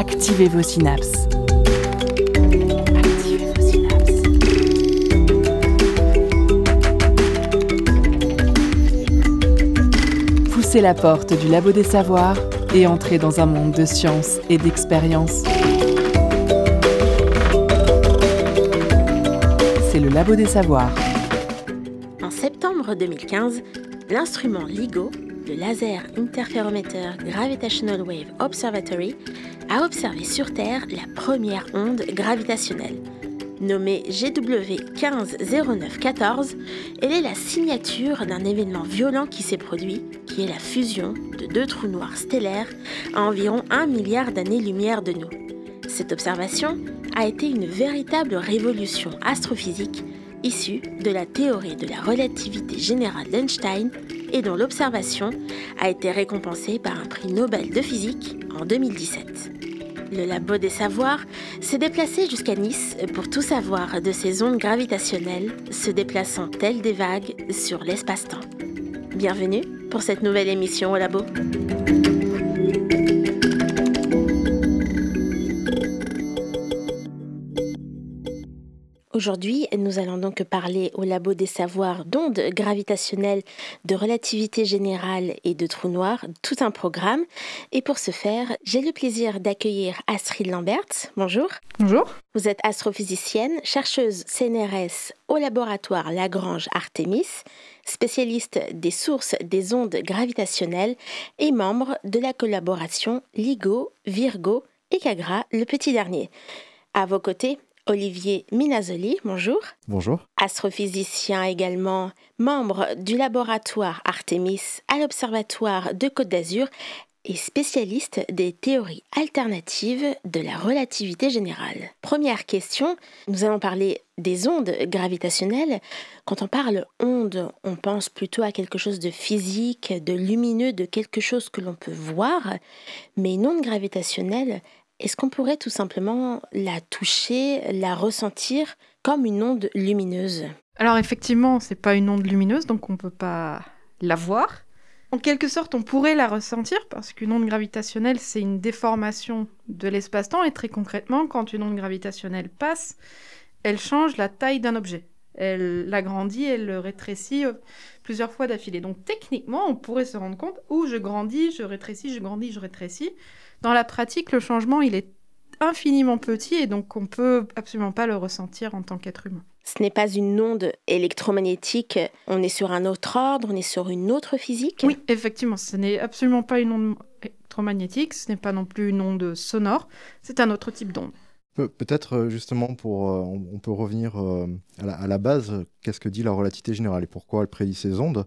Activez vos synapses. Activez. Poussez la porte du labo des savoirs et entrez dans un monde de science et d'expérience. C'est le labo des savoirs. En septembre 2015, l'instrument LIGO, le Laser Interferometer Gravitational Wave Observatory, a observé sur Terre la première onde gravitationnelle. Nommée GW150914, elle est la signature d'un événement violent qui s'est produit, qui est la fusion de deux trous noirs stellaires à environ un milliard d'années-lumière de nous. Cette observation a été une véritable révolution astrophysique issue de la théorie de la relativité générale d'Einstein et dont l'observation a été récompensée par un prix Nobel de physique en 2017. Le Labo des Savoirs s'est déplacé jusqu'à Nice pour tout savoir de ces ondes gravitationnelles se déplaçant telles des vagues sur l'espace-temps. Bienvenue pour cette nouvelle émission au Labo. Aujourd'hui, nous allons donc parler au Labo des Savoirs d'ondes gravitationnelles, de relativité générale et de trous noirs, tout un programme. Et pour ce faire, j'ai le plaisir d'accueillir Astrid Lambert. Bonjour. Bonjour. Vous êtes astrophysicienne, chercheuse CNRS au laboratoire Lagrange Artemis, spécialiste des sources des ondes gravitationnelles et membre de la collaboration LIGO, Virgo et Cagra, le petit dernier. À vos côtés, Olivier Minazoli, bonjour. Bonjour. Astrophysicien également, membre du laboratoire Artemis à l'Observatoire de Côte d'Azur et spécialiste des théories alternatives de la relativité générale. Première question, nous allons parler des ondes gravitationnelles. Quand on parle ondes, on pense plutôt à quelque chose de physique, de lumineux, de quelque chose que l'on peut voir, mais une onde gravitationnelle, est-ce qu'on pourrait tout simplement la toucher, la ressentir comme une onde lumineuse? Alors effectivement, c'est pas une onde lumineuse, donc on peut pas la voir. En quelque sorte, on pourrait la ressentir parce qu'une onde gravitationnelle, c'est une déformation de l'espace-temps et très concrètement, quand une onde gravitationnelle passe, elle change la taille d'un objet. Elle l'agrandit, elle le rétrécit euh, plusieurs fois d'affilée. Donc techniquement, on pourrait se rendre compte où je grandis, je rétrécis, je grandis, je rétrécis. Dans la pratique, le changement, il est infiniment petit et donc on peut absolument pas le ressentir en tant qu'être humain. Ce n'est pas une onde électromagnétique, on est sur un autre ordre, on est sur une autre physique Oui, effectivement, ce n'est absolument pas une onde électromagnétique, ce n'est pas non plus une onde sonore, c'est un autre type d'onde. Peut-être euh, justement pour, euh, on peut revenir euh, à la, à la base, qu'est-ce que dit la relativité générale et pourquoi elle prédit ces ondes.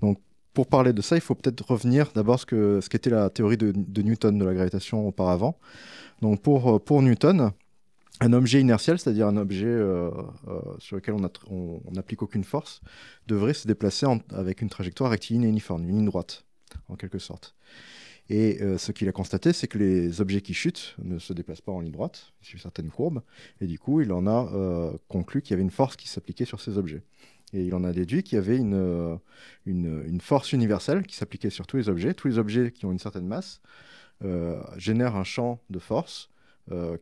Donc pour parler de ça, il faut peut-être revenir d'abord ce ce qu'était la théorie de, Newton de la gravitation auparavant. Donc pour, pour Newton, un objet inertiel, c'est-à-dire un objet euh, euh, sur lequel on n'applique aucune force, devrait se déplacer avec une trajectoire rectiligne et uniforme, une ligne droite, en quelque sorte. Et euh, ce qu'il a constaté, c'est que les objets qui chutent ne se déplacent pas en ligne droite, sur certaines courbes, et du coup, il en a euh, conclu qu'il y avait une force qui s'appliquait sur ces objets. Et il en a déduit qu'il y avait une, euh, force universelle qui s'appliquait sur tous les objets. Tous les objets qui ont une certaine masse génèrent un champ de force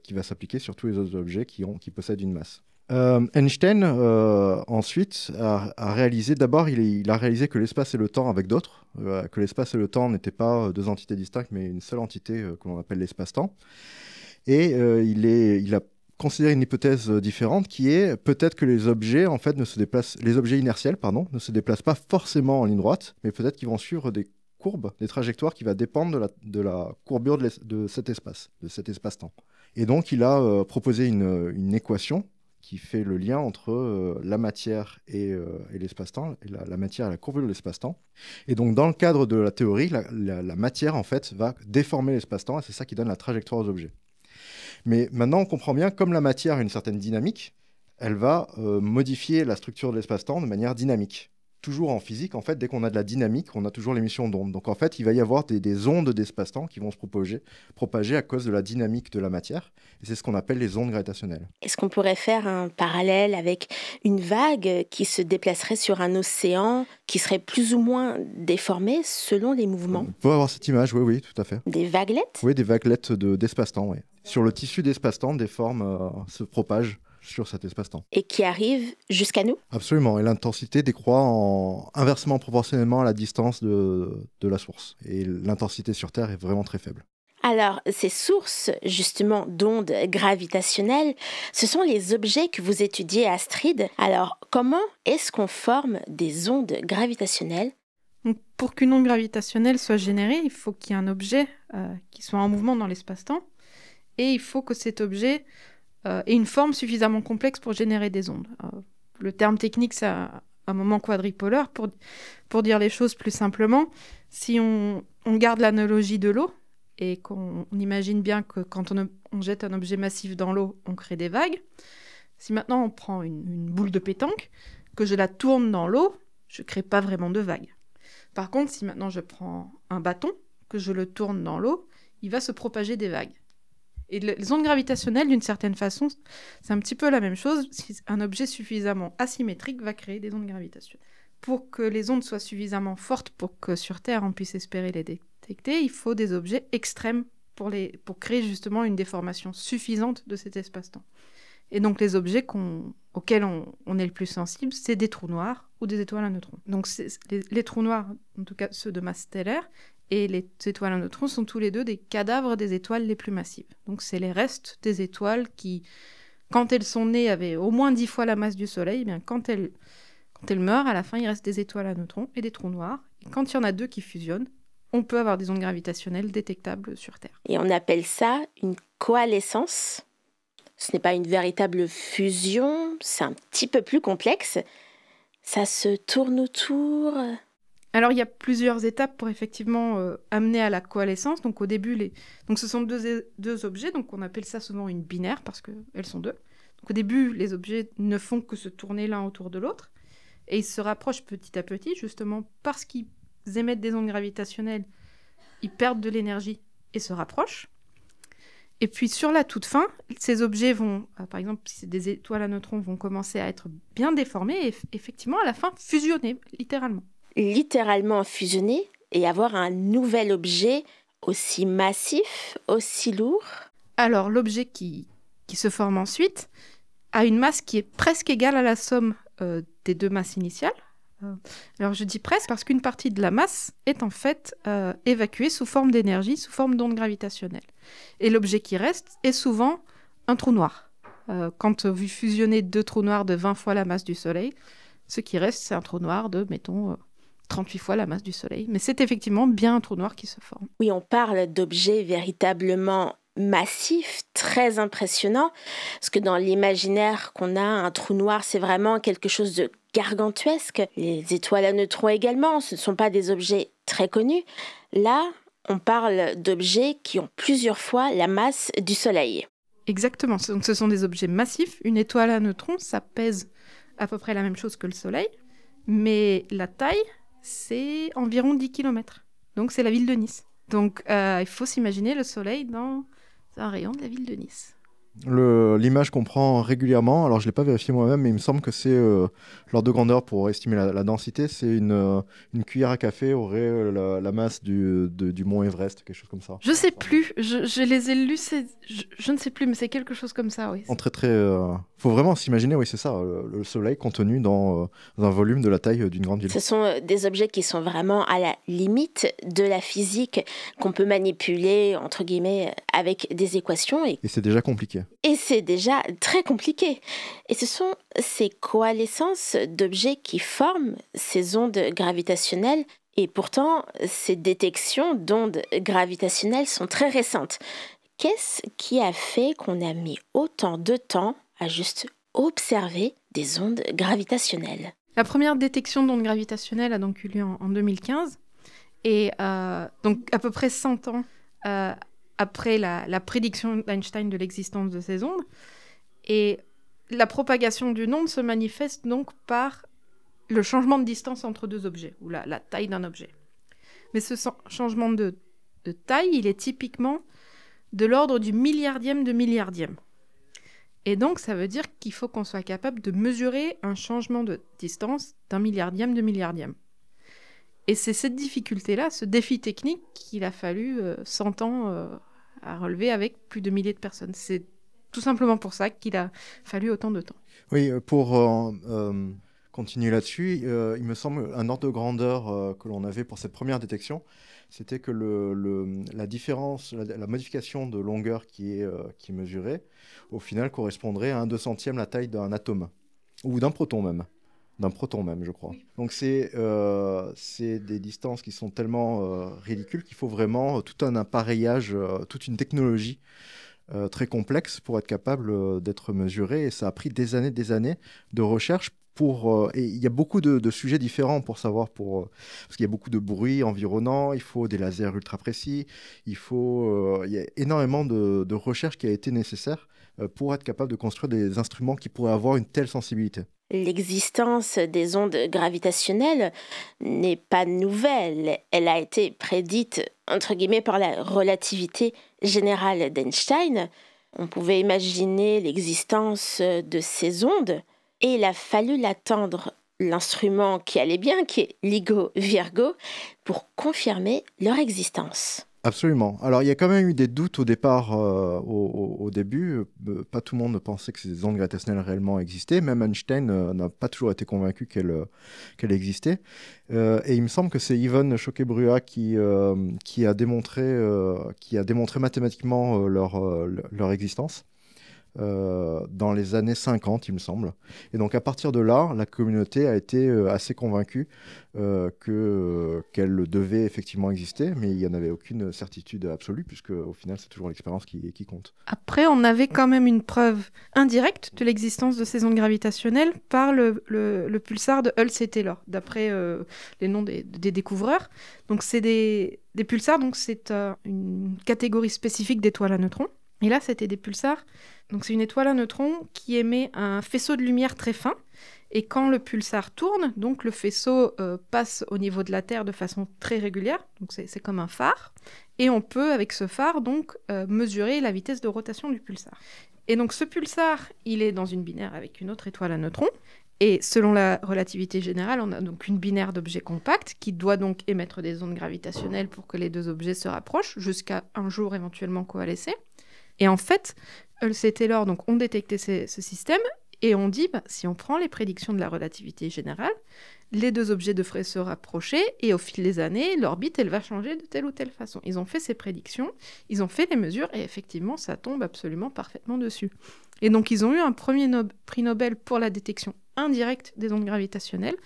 qui va s'appliquer sur tous les autres objets qui possèdent une masse. Euh, Einstein, euh, ensuite, a, réalisé, d'abord, il, a réalisé que l'espace et le temps avec d'autres, euh, que l'espace et le temps n'étaient pas deux entités distinctes, mais une seule entité que l'on appelle l'espace-temps. Et il, est, il a considéré une hypothèse différente qui est peut-être que les objets, en fait, ne se déplacent, les objets inertiels, pardon, ne se déplacent pas forcément en ligne droite, mais peut-être qu'ils vont suivre des courbes, des trajectoires qui vont dépendre de la, courbure de, de, cet espace, de cet espace-temps. Et donc, il a proposé une, une, équation qui fait le lien entre euh, la matière et, euh, et l'espace-temps, la, matière et la courbure de l'espace-temps. Et donc, dans le cadre de la théorie, la matière, en fait, va déformer l'espace-temps, et c'est ça qui donne la trajectoire aux objets. Mais maintenant, on comprend bien, comme la matière a une certaine dynamique, elle va euh, modifier la structure de l'espace-temps de manière dynamique. Toujours en physique, en fait, dès qu'on a de la dynamique, on a toujours l'émission d'ondes. Donc en fait, il va y avoir des, ondes d'espace-temps qui vont se propager, propager à cause de la dynamique de la matière. Et c'est ce qu'on appelle les ondes gravitationnelles. Est-ce qu'on pourrait faire un parallèle avec une vague qui se déplacerait sur un océan, qui serait plus ou moins déformée selon les mouvements? On peut avoir cette image, oui, oui, tout à fait. Des vaguelettes? Oui, des vaguelettes d'espace-temps, oui. Sur le tissu d'espace-temps, des formes euh, se propagent sur cet espace-temps. Et qui arrive jusqu'à nous Absolument, et l'intensité décroît en... inversement proportionnellement à la distance de, de la source. Et l'intensité sur Terre est vraiment très faible. Alors, ces sources, justement, d'ondes gravitationnelles, ce sont les objets que vous étudiez, Astrid. Alors, comment est-ce qu'on forme des ondes gravitationnelles? Pour qu'une onde gravitationnelle soit générée, il faut qu'il y ait un objet euh, qui soit en mouvement dans l'espace-temps. Et il faut que cet objet euh, et une forme suffisamment complexe pour générer des ondes. Euh, le terme technique, c'est un, moment quadripolaire. Pour, pour dire les choses plus simplement, si on, garde l'analogie de l'eau et qu'on imagine bien que quand on, jette un objet massif dans l'eau, on crée des vagues, si maintenant on prend une, une boule de pétanque, que je la tourne dans l'eau, je ne crée pas vraiment de vagues. Par contre, si maintenant je prends un bâton, que je le tourne dans l'eau, il va se propager des vagues. Et les ondes gravitationnelles, d'une certaine façon, c'est un petit peu la même chose. Un objet suffisamment asymétrique va créer des ondes gravitationnelles. Pour que les ondes soient suffisamment fortes pour que sur Terre on puisse espérer les détecter, il faut des objets extrêmes pour, les, créer justement une déformation suffisante de cet espace-temps. Et donc les objets auxquels on, est le plus sensible, c'est des trous noirs ou des étoiles à neutrons. Donc les, trous noirs, en tout cas ceux de masse stellaire, et les étoiles à neutrons sont tous les deux des cadavres des étoiles les plus massives. Donc c'est les restes des étoiles qui, quand elles sont nées, avaient au moins dix fois la masse du Soleil. Eh bien quand elles, quand elles meurent, à la fin, il reste des étoiles à neutrons et des trous noirs. Et quand il y en a deux qui fusionnent, on peut avoir des ondes gravitationnelles détectables sur Terre. Et on appelle ça une coalescence. Ce n'est pas une véritable fusion, c'est un petit peu plus complexe. Ça se tourne autour alors il y a plusieurs étapes pour effectivement euh, amener à la coalescence. Donc au début, les... donc ce sont deux, objets, donc on appelle ça souvent une binaire parce qu'elles sont deux. Donc au début, les objets ne font que se tourner l'un autour de l'autre et ils se rapprochent petit à petit, justement parce qu'ils émettent des ondes gravitationnelles, ils perdent de l'énergie et se rapprochent. Et puis sur la toute fin, ces objets vont, euh, par exemple, si des étoiles à neutrons, vont commencer à être bien déformés et effectivement à la fin fusionner littéralement littéralement fusionner et avoir un nouvel objet aussi massif, aussi lourd Alors l'objet qui, qui se forme ensuite a une masse qui est presque égale à la somme euh, des deux masses initiales. Euh, alors je dis presque parce qu'une partie de la masse est en fait euh, évacuée sous forme d'énergie, sous forme d'onde gravitationnelle. Et l'objet qui reste est souvent un trou noir. quand vous fusionnez deux trous noirs de 20 fois la masse du Soleil, ce qui reste, c'est un trou noir de, mettons, 38 fois la masse du Soleil. Mais c'est effectivement bien un trou noir qui se forme. Oui, on parle d'objets véritablement massifs, très impressionnants, parce que dans l'imaginaire qu'on a, un trou noir, c'est vraiment quelque chose de gargantuesque. Les étoiles à neutrons également, ce ne sont pas des objets très connus. Là, on parle d'objets qui ont plusieurs fois la masse du Soleil. Exactement, donc ce sont des objets massifs. Une étoile à neutrons, ça pèse à peu près la même chose que le Soleil, mais la taille c'est environ 10 km. Donc c'est la ville de Nice. Donc euh, il faut s'imaginer le soleil dans un rayon de la ville de Nice. L'image qu'on prend régulièrement, alors je ne l'ai pas vérifié moi-même, mais il me semble que c'est euh, l'ordre de grandeur pour estimer la, densité, c'est une, euh, une, cuillère à café aurait euh, la, masse du, du, mont Everest, quelque chose comme ça. Je sais plus, je, je les ai lus, je, je, ne sais plus, mais c'est quelque chose comme ça, oui. En très très, faut vraiment s'imaginer, oui c'est ça, le, soleil contenu dans, dans, un volume de la taille d'une grande ville. Ce sont des objets qui sont vraiment à la limite de la physique qu'on peut manipuler entre guillemets avec des équations. Et, et c'est déjà compliqué. Et c'est déjà très compliqué. Et ce sont ces coalescences d'objets qui forment ces ondes gravitationnelles. Et pourtant, ces détections d'ondes gravitationnelles sont très récentes. Qu'est-ce qui a fait qu'on a mis autant de temps à juste observer des ondes gravitationnelles? La première détection d'ondes gravitationnelles a donc eu lieu en, 2015. Et euh, donc à peu près 100 ans euh, après la, prédiction d'Einstein de l'existence de ces ondes. Et la propagation d'une onde se manifeste donc par le changement de distance entre deux objets, ou la, taille d'un objet. Mais ce changement de, taille, il est typiquement de l'ordre du milliardième de milliardième. Et donc, ça veut dire qu'il faut qu'on soit capable de mesurer un changement de distance d'un milliardième de milliardième. Et c'est cette difficulté-là, ce défi technique qu'il a fallu 100 euh, ans euh, à relever avec plus de milliers de personnes. C'est tout simplement pour ça qu'il a fallu autant de temps. Oui, euh, pour continuer là-dessus, il me semble un ordre de grandeur que l'on avait pour cette première détection, c'était que la différence, la, modification de longueur qui est, qui est mesurée, au final correspondrait à un deux centième la taille d'un atome, ou d'un proton même d'un proton même, je crois. Donc c'est euh, des distances qui sont tellement euh, ridicules qu'il faut vraiment euh, tout un appareillage, euh, toute une technologie très complexe pour être capable d'être mesuré. Et ça a pris des années, des années de recherche pour, et il y a beaucoup de, sujets différents pour savoir, pour, parce qu'il y a beaucoup de bruit environnant, il faut des lasers ultra précis, il faut, il y a énormément de, de recherche qui a été nécessaire pour être capable de construire des instruments qui pourraient avoir une telle sensibilité l'existence des ondes gravitationnelles n'est pas nouvelle. Elle a été prédite, entre guillemets, par la relativité générale d'Einstein. On pouvait imaginer l'existence de ces ondes et il a fallu l'attendre l'instrument qui allait bien, qui est LIGO Virgo, pour confirmer leur existence. Absolument. Alors, il y a quand même eu des doutes au départ, euh, au, début. Euh, pas tout le monde pensait que ces ondes gravitationnelles réellement existaient. Même Einstein euh, n'a pas toujours été convaincu qu'elles qu existaient. et il me semble que c'est Ivan Choquebrua qui, qui, a démontré, qui a démontré mathématiquement leur, leur existence. Euh, dans les années 50, il me semble. Et donc à partir de là, la communauté a été euh, assez convaincue euh, que qu'elle devait effectivement exister, mais il n'y en avait aucune certitude absolue, puisque au final, c'est toujours l'expérience qui, compte. Après, on avait quand même une preuve indirecte de l'existence de ces ondes gravitationnelles par le, pulsar de Hulse-Taylor, d'après les noms des, des, découvreurs. Donc c'est des, des pulsars, donc c'est une catégorie spécifique d'étoiles à neutrons. Et là, c'était des pulsars. C'est une étoile à neutrons qui émet un faisceau de lumière très fin. Et quand le pulsar tourne, donc le faisceau euh, passe au niveau de la Terre de façon très régulière. Donc, c'est comme un phare. Et on peut, avec ce phare, donc euh, mesurer la vitesse de rotation du pulsar. Et donc, ce pulsar, il est dans une binaire avec une autre étoile à neutrons. Et selon la relativité générale, on a donc une binaire d'objets compacts qui doit donc émettre des ondes gravitationnelles pour que les deux objets se rapprochent, jusqu'à un jour éventuellement coalescer. Et en fait, Hulse Taylor donc, ont détecté ce système et on dit, bah, si on prend les prédictions de la relativité générale, les deux objets devraient se rapprocher et au fil des années, l'orbite, elle va changer de telle ou telle façon. Ils ont fait ces prédictions, ils ont fait les mesures et effectivement, ça tombe absolument parfaitement dessus. Et donc, ils ont eu un premier prix Nobel pour la détection indirecte des ondes gravitationnelles.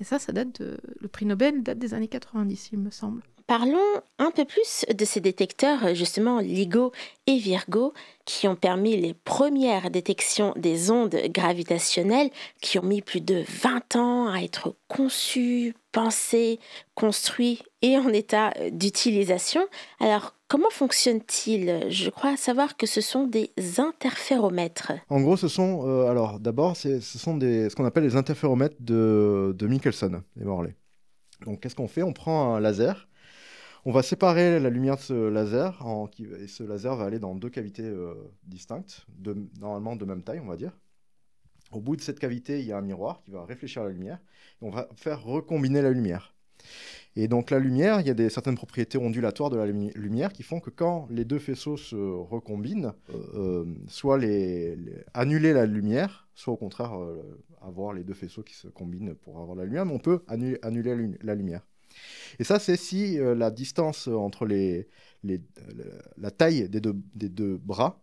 Et ça, ça date. Le prix Nobel date des années 90, il me semble. Parlons un peu plus de ces détecteurs, justement LIGO et Virgo, qui ont permis les premières détections des ondes gravitationnelles, qui ont mis plus de 20 ans à être conçus, pensés, construits et en état d'utilisation. Alors, comment fonctionne-t-il Je crois savoir que ce sont des interféromètres. En gros, ce sont, euh, alors d'abord, ce sont ce qu'on appelle les interféromètres de, de Michelson et Morley. Donc, qu'est-ce qu'on fait? On prend un laser on va séparer la lumière de ce laser, et ce laser va aller dans deux cavités euh, distinctes, normalement de même taille, on va dire. Au bout de cette cavité, il y a un miroir qui va réfléchir la lumière, et on va faire recombiner la lumière. Et donc la lumière, il y a des, certaines propriétés ondulatoires de la lumière qui font que quand les deux faisceaux se recombinent, euh, euh, soit annuler la lumière, soit au contraire avoir les deux faisceaux qui se combinent pour avoir la lumière, mais on peut annuler la lumière. Et ça, c'est si euh, la distance entre les, la taille des deux, des deux bras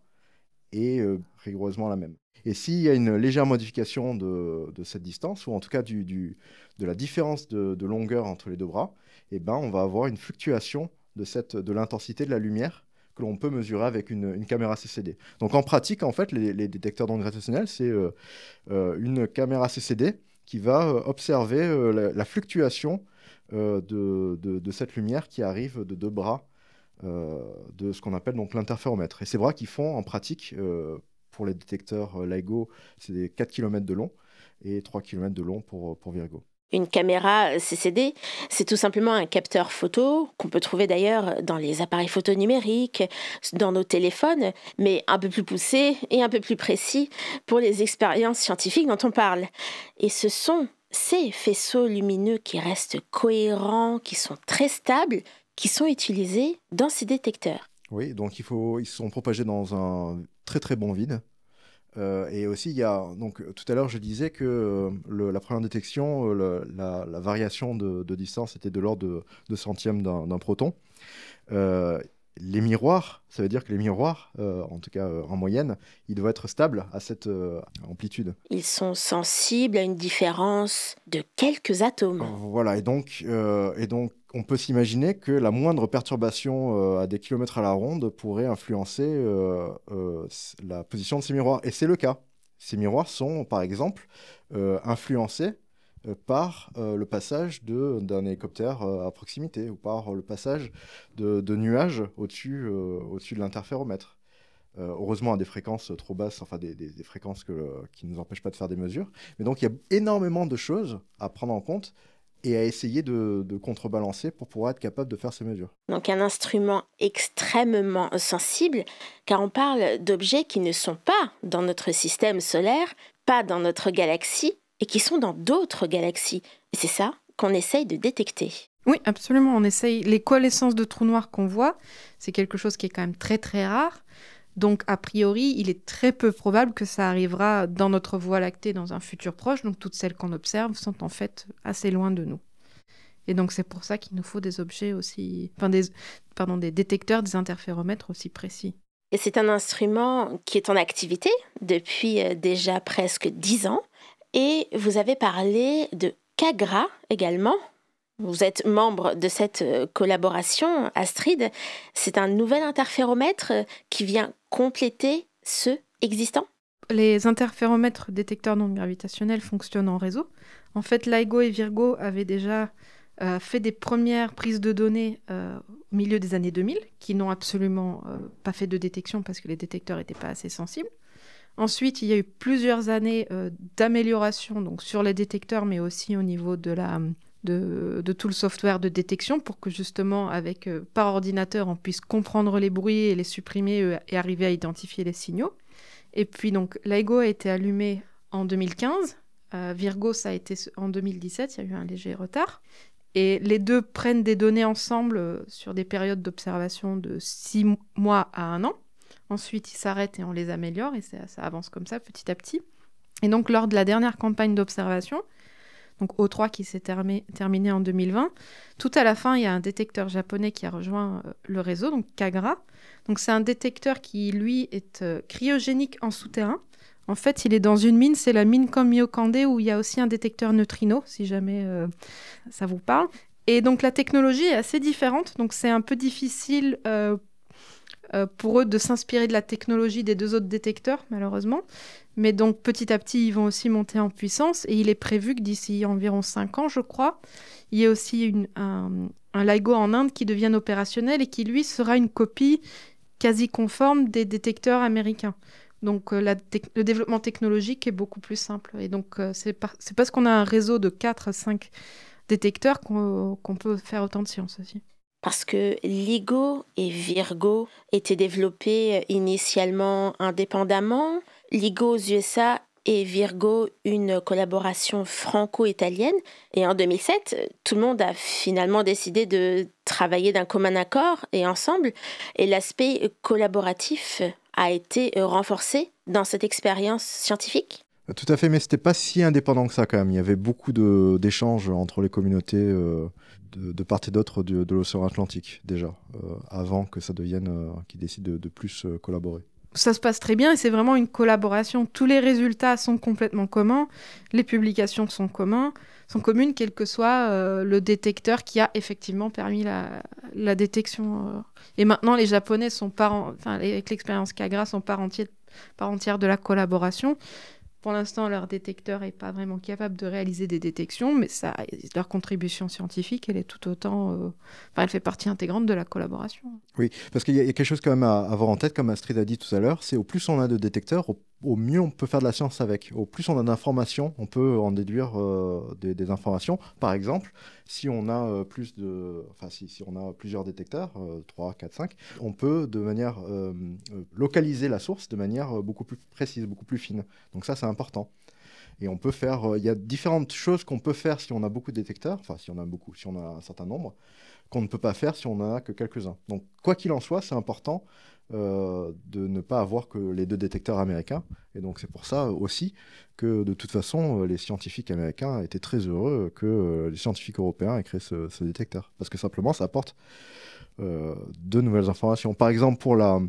est euh, rigoureusement la même. Et s'il y a une légère modification de, cette distance, ou en tout cas du, de la différence de, longueur entre les deux bras, eh ben, on va avoir une fluctuation de, cette, de l'intensité de la lumière que l'on peut mesurer avec une, caméra CCD. Donc en pratique, en fait, les, détecteurs d'ondes gravitationnelles, c'est euh, une caméra CCD qui va observer la, fluctuation euh, de, cette lumière qui arrive de deux bras euh, de ce qu'on appelle donc l'interféromètre. Et ces bras qui font en pratique, euh, pour les détecteurs LIGO, c'est 4 km de long et 3 km de long pour, pour Virgo. Une caméra CCD, c'est tout simplement un capteur photo qu'on peut trouver d'ailleurs dans les appareils photo numériques, dans nos téléphones, mais un peu plus poussé et un peu plus précis pour les expériences scientifiques dont on parle. Et ce sont ces faisceaux lumineux qui restent cohérents, qui sont très stables, qui sont utilisés dans ces détecteurs. Oui, donc ils sont propagés dans un très très bon vide. Euh, et aussi, il y a, donc, tout à l'heure, je disais que euh, la première détection, euh, la, variation de, distance était de l'ordre de, de centièmes d'un proton. Les miroirs, ça veut dire que les miroirs, en tout cas en moyenne, ils doivent être stables à cette amplitude. Ils sont sensibles à une différence de quelques atomes. voilà, et donc, et donc on peut s'imaginer que la moindre perturbation euh, à des kilomètres à la ronde pourrait influencer euh, euh, la position de ces miroirs. Et c'est le cas. Ces miroirs sont, par exemple, influencés par le passage d'un hélicoptère à proximité ou par le passage de, nuages au-dessus au de l'interféromètre. heureusement à des fréquences trop basses, enfin des, des fréquences qui ne nous empêchent pas de faire des mesures. Mais donc il y a énormément de choses à prendre en compte et à essayer de, contrebalancer pour pouvoir être capable de faire ces mesures. Donc un instrument extrêmement sensible, car on parle d'objets qui ne sont pas dans notre système solaire, pas dans notre galaxie, et qui sont dans d'autres galaxies. Et c'est ça qu'on essaye de détecter. Oui, absolument. On essaye. Les coalescences de trous noirs qu'on voit, c'est quelque chose qui est quand même très très rare. Donc, a priori, il est très peu probable que ça arrivera dans notre Voie lactée dans un futur proche. Donc, toutes celles qu'on observe sont en fait assez loin de nous. Et donc, c'est pour ça qu'il nous faut des objets aussi. Enfin, des, pardon, des détecteurs, des interféromètres aussi précis. Et c'est un instrument qui est en activité depuis euh, déjà presque dix ans. Et vous avez parlé de CAGRA également, vous êtes membre de cette euh, collaboration, Astrid. C'est un nouvel interféromètre euh, qui vient compléter ceux existants Les interféromètres détecteurs non gravitationnels fonctionnent en réseau. En fait, LIGO et Virgo avaient déjà euh, fait des premières prises de données au milieu des années 2000, qui n'ont absolument pas fait de détection parce que les détecteurs n'étaient pas assez sensibles. Ensuite, il y a eu plusieurs années d'amélioration donc sur les détecteurs, mais aussi au niveau de tout le software de détection pour que justement, avec euh, par ordinateur, on puisse comprendre les bruits et les supprimer euh, et arriver à identifier les signaux. Et puis donc, LIGO a été allumé en 2015. Euh, Virgo, ça a été en 2017. Il y a eu un léger retard. Et les deux prennent des données ensemble sur des périodes d'observation de six mois à un an. Ensuite, ils s'arrêtent et on les améliore et ça avance comme ça petit à petit. Et donc, lors de la dernière campagne d'observation, donc O3 qui s'est terminé en 2020. Tout à la fin, il y a un détecteur japonais qui a rejoint euh, le réseau, donc Kagra. Donc c'est un détecteur qui, lui, est euh, cryogénique en souterrain. En fait, il est dans une mine, c'est la mine comme Myokande où il y a aussi un détecteur neutrino, si jamais euh, ça vous parle. Et donc la technologie est assez différente, donc c'est un peu difficile pour eux de s'inspirer de la technologie des deux autres détecteurs, malheureusement. Mais donc petit à petit, ils vont aussi monter en puissance et il est prévu que d'ici environ 5 ans, je crois, il y ait aussi un, LIGO en Inde qui devienne opérationnel et qui, lui, sera une copie quasi conforme des détecteurs américains. Donc euh, le développement technologique est beaucoup plus simple. Et donc euh, c'est parce qu'on a un réseau de 4 à 5 détecteurs qu'on peut faire autant de science aussi. Parce que LIGO et Virgo étaient développés initialement indépendamment LIGO aux USA et Virgo une collaboration franco-italienne. Et en 2007, tout le monde a finalement décidé de travailler d'un commun accord et ensemble. Et l'aspect collaboratif a été renforcé dans cette expérience scientifique. Tout à fait, mais c'était pas si indépendant que ça quand même. Il y avait beaucoup d'échanges entre les communautés euh, de, part et d'autre de, l'océan Atlantique déjà, euh, avant que ça devienne, euh, qu'ils décident de plus collaborer ça se passe très bien et c'est vraiment une collaboration. Tous les résultats sont complètement communs, les publications sont communs, sont communes, quel que soit euh, le détecteur qui a effectivement permis la, détection. Euh. Et maintenant, les Japonais sont par, enfin, avec l'expérience Kagra, sont par entière, par entière de la collaboration. Pour l'instant, leur détecteur n'est pas vraiment capable de réaliser des détections, mais ça, leur contribution scientifique, elle est tout autant. Euh, enfin, elle fait partie intégrante de la collaboration. Oui, parce qu'il y, a quelque chose quand même à avoir en tête, comme Astrid a dit tout à l'heure, c'est au plus on a de détecteurs, au mieux on peut faire de la science avec. Au plus on a d'informations, on peut en déduire euh, des, informations. Par exemple, si on a euh, plus de, enfin si, on a plusieurs détecteurs, 3, 4, 5, on peut de manière euh, localiser la source de manière beaucoup plus précise, beaucoup plus fine. Donc ça c'est important. Et on peut faire, il y a différentes choses qu'on peut faire si on a beaucoup de détecteurs, enfin si on a beaucoup, si on a un certain nombre, qu'on ne peut pas faire si on n'en a que quelques-uns. Donc quoi qu'il en soit, c'est important euh, de ne pas avoir que les deux détecteurs américains. Et donc c'est pour ça aussi que de toute façon, euh, les scientifiques américains étaient très heureux que euh, les scientifiques européens aient créé ce, détecteur. Parce que simplement, ça apporte de nouvelles informations. Par exemple, pour la,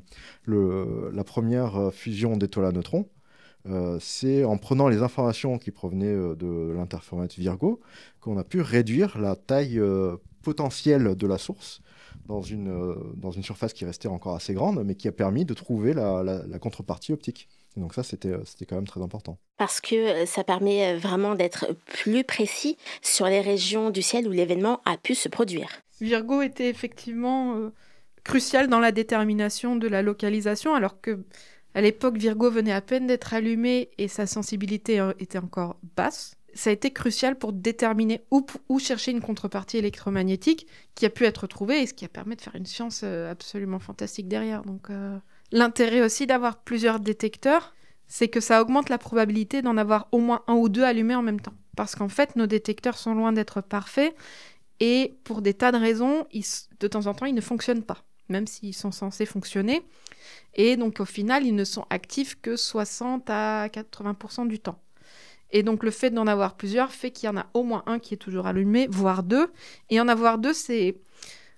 première fusion d'étoiles à neutrons, c'est en prenant les informations qui provenaient de l'interféromètre Virgo qu'on a pu réduire la taille potentielle de la source dans une, euh, dans une surface qui restait encore assez grande, mais qui a permis de trouver la, la, contrepartie optique. donc ça, c'était, euh, c'était quand même très important. Parce que euh, ça permet vraiment d'être plus précis sur les régions du ciel où l'événement a pu se produire. Virgo était effectivement crucial dans la détermination de la localisation, alors que à l'époque, Virgo venait à peine d'être allumé et sa sensibilité était encore basse ça a été crucial pour déterminer où, chercher une contrepartie électromagnétique qui a pu être trouvée et ce qui a permis de faire une science euh, absolument fantastique derrière. Donc, euh, l'intérêt aussi d'avoir plusieurs détecteurs, c'est que ça augmente la probabilité d'en avoir au moins un ou deux allumés en même temps. Parce qu'en fait, nos détecteurs sont loin d'être parfaits et pour des tas de raisons, de temps en temps, ils ne fonctionnent pas, même s'ils sont censés fonctionner. Et donc, au final, ils ne sont actifs que 60 à 80% du temps. Et donc le fait d'en avoir plusieurs fait qu'il y en a au moins un qui est toujours allumé, voire deux. Et en avoir deux, c'est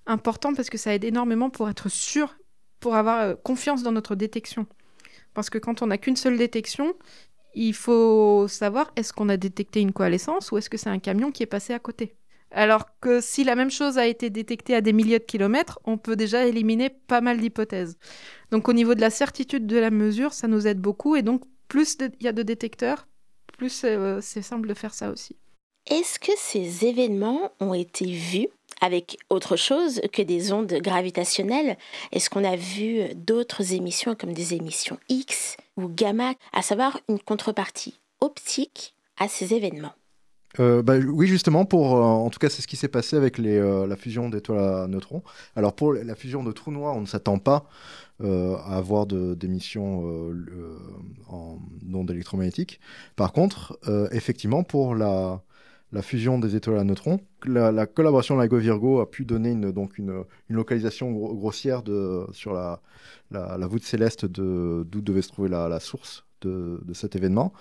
important parce que ça aide énormément pour être sûr, pour avoir euh, confiance dans notre détection. Parce que quand on n'a qu'une seule détection, il faut savoir est-ce qu'on a détecté une coalescence ou est-ce que c'est un camion qui est passé à côté? Alors que si la même chose a été détectée à des milliers de kilomètres, on peut déjà éliminer pas mal d'hypothèses. Donc au niveau de la certitude de la mesure, ça nous aide beaucoup et donc plus il y a de détecteurs, plus euh, c'est simple de faire ça aussi. Est-ce que ces événements ont été vus avec autre chose que des ondes gravitationnelles? Est-ce qu'on a vu d'autres émissions comme des émissions X ou gamma, à savoir une contrepartie optique à ces événements euh, bah, oui, justement, pour, euh, en tout cas, c'est ce qui s'est passé avec les, la fusion d'étoiles à neutrons. Alors, pour la fusion de trous noirs, on ne s'attend pas euh, à avoir d'émissions euh, en ondes électromagnétiques. Par contre, euh, effectivement, pour la, fusion des étoiles à neutrons. La, la collaboration LIGO-Virgo a pu donner une, donc une, localisation grossière sur la voûte céleste d'où devait se trouver la, source de, cet événement.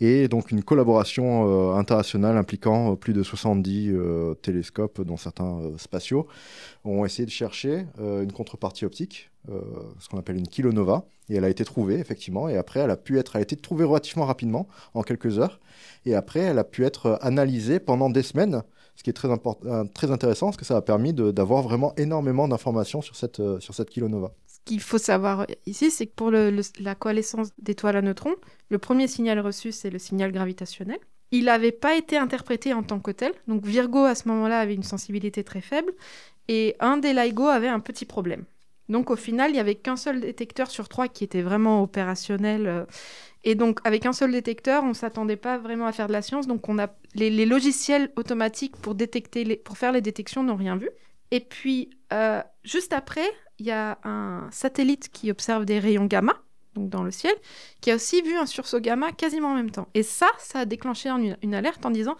Et donc une collaboration internationale impliquant plus de 70 télescopes, dont certains spatiaux, ont essayé de chercher une contrepartie optique euh, ce qu'on appelle une kilonova, et elle a été trouvée effectivement, et après elle a pu être, a été trouvée relativement rapidement, en quelques heures, et après elle a pu être analysée pendant des semaines, ce qui est très, très intéressant, parce que ça a permis d'avoir vraiment énormément d'informations sur cette, euh, sur cette kilonova. Qu'il faut savoir ici, c'est que pour la coalescence d'étoiles à neutrons, le premier signal reçu, c'est le signal gravitationnel. Il n'avait pas été interprété en tant que tel. Donc Virgo, à ce moment-là, avait une sensibilité très faible. Et un des LIGO avait un petit problème. Donc au final, il n'y avait qu'un seul détecteur sur trois qui était vraiment opérationnel. Euh. Et donc avec un seul détecteur, on ne s'attendait pas vraiment à faire de la science. Donc on a les, logiciels automatiques pour détecter, pour faire les détections n'ont rien vu. Et puis euh, juste après, il y a un satellite qui observe des rayons gamma, donc dans le ciel, qui a aussi vu un sursaut gamma quasiment en même temps. Et ça, ça a déclenché une, alerte en disant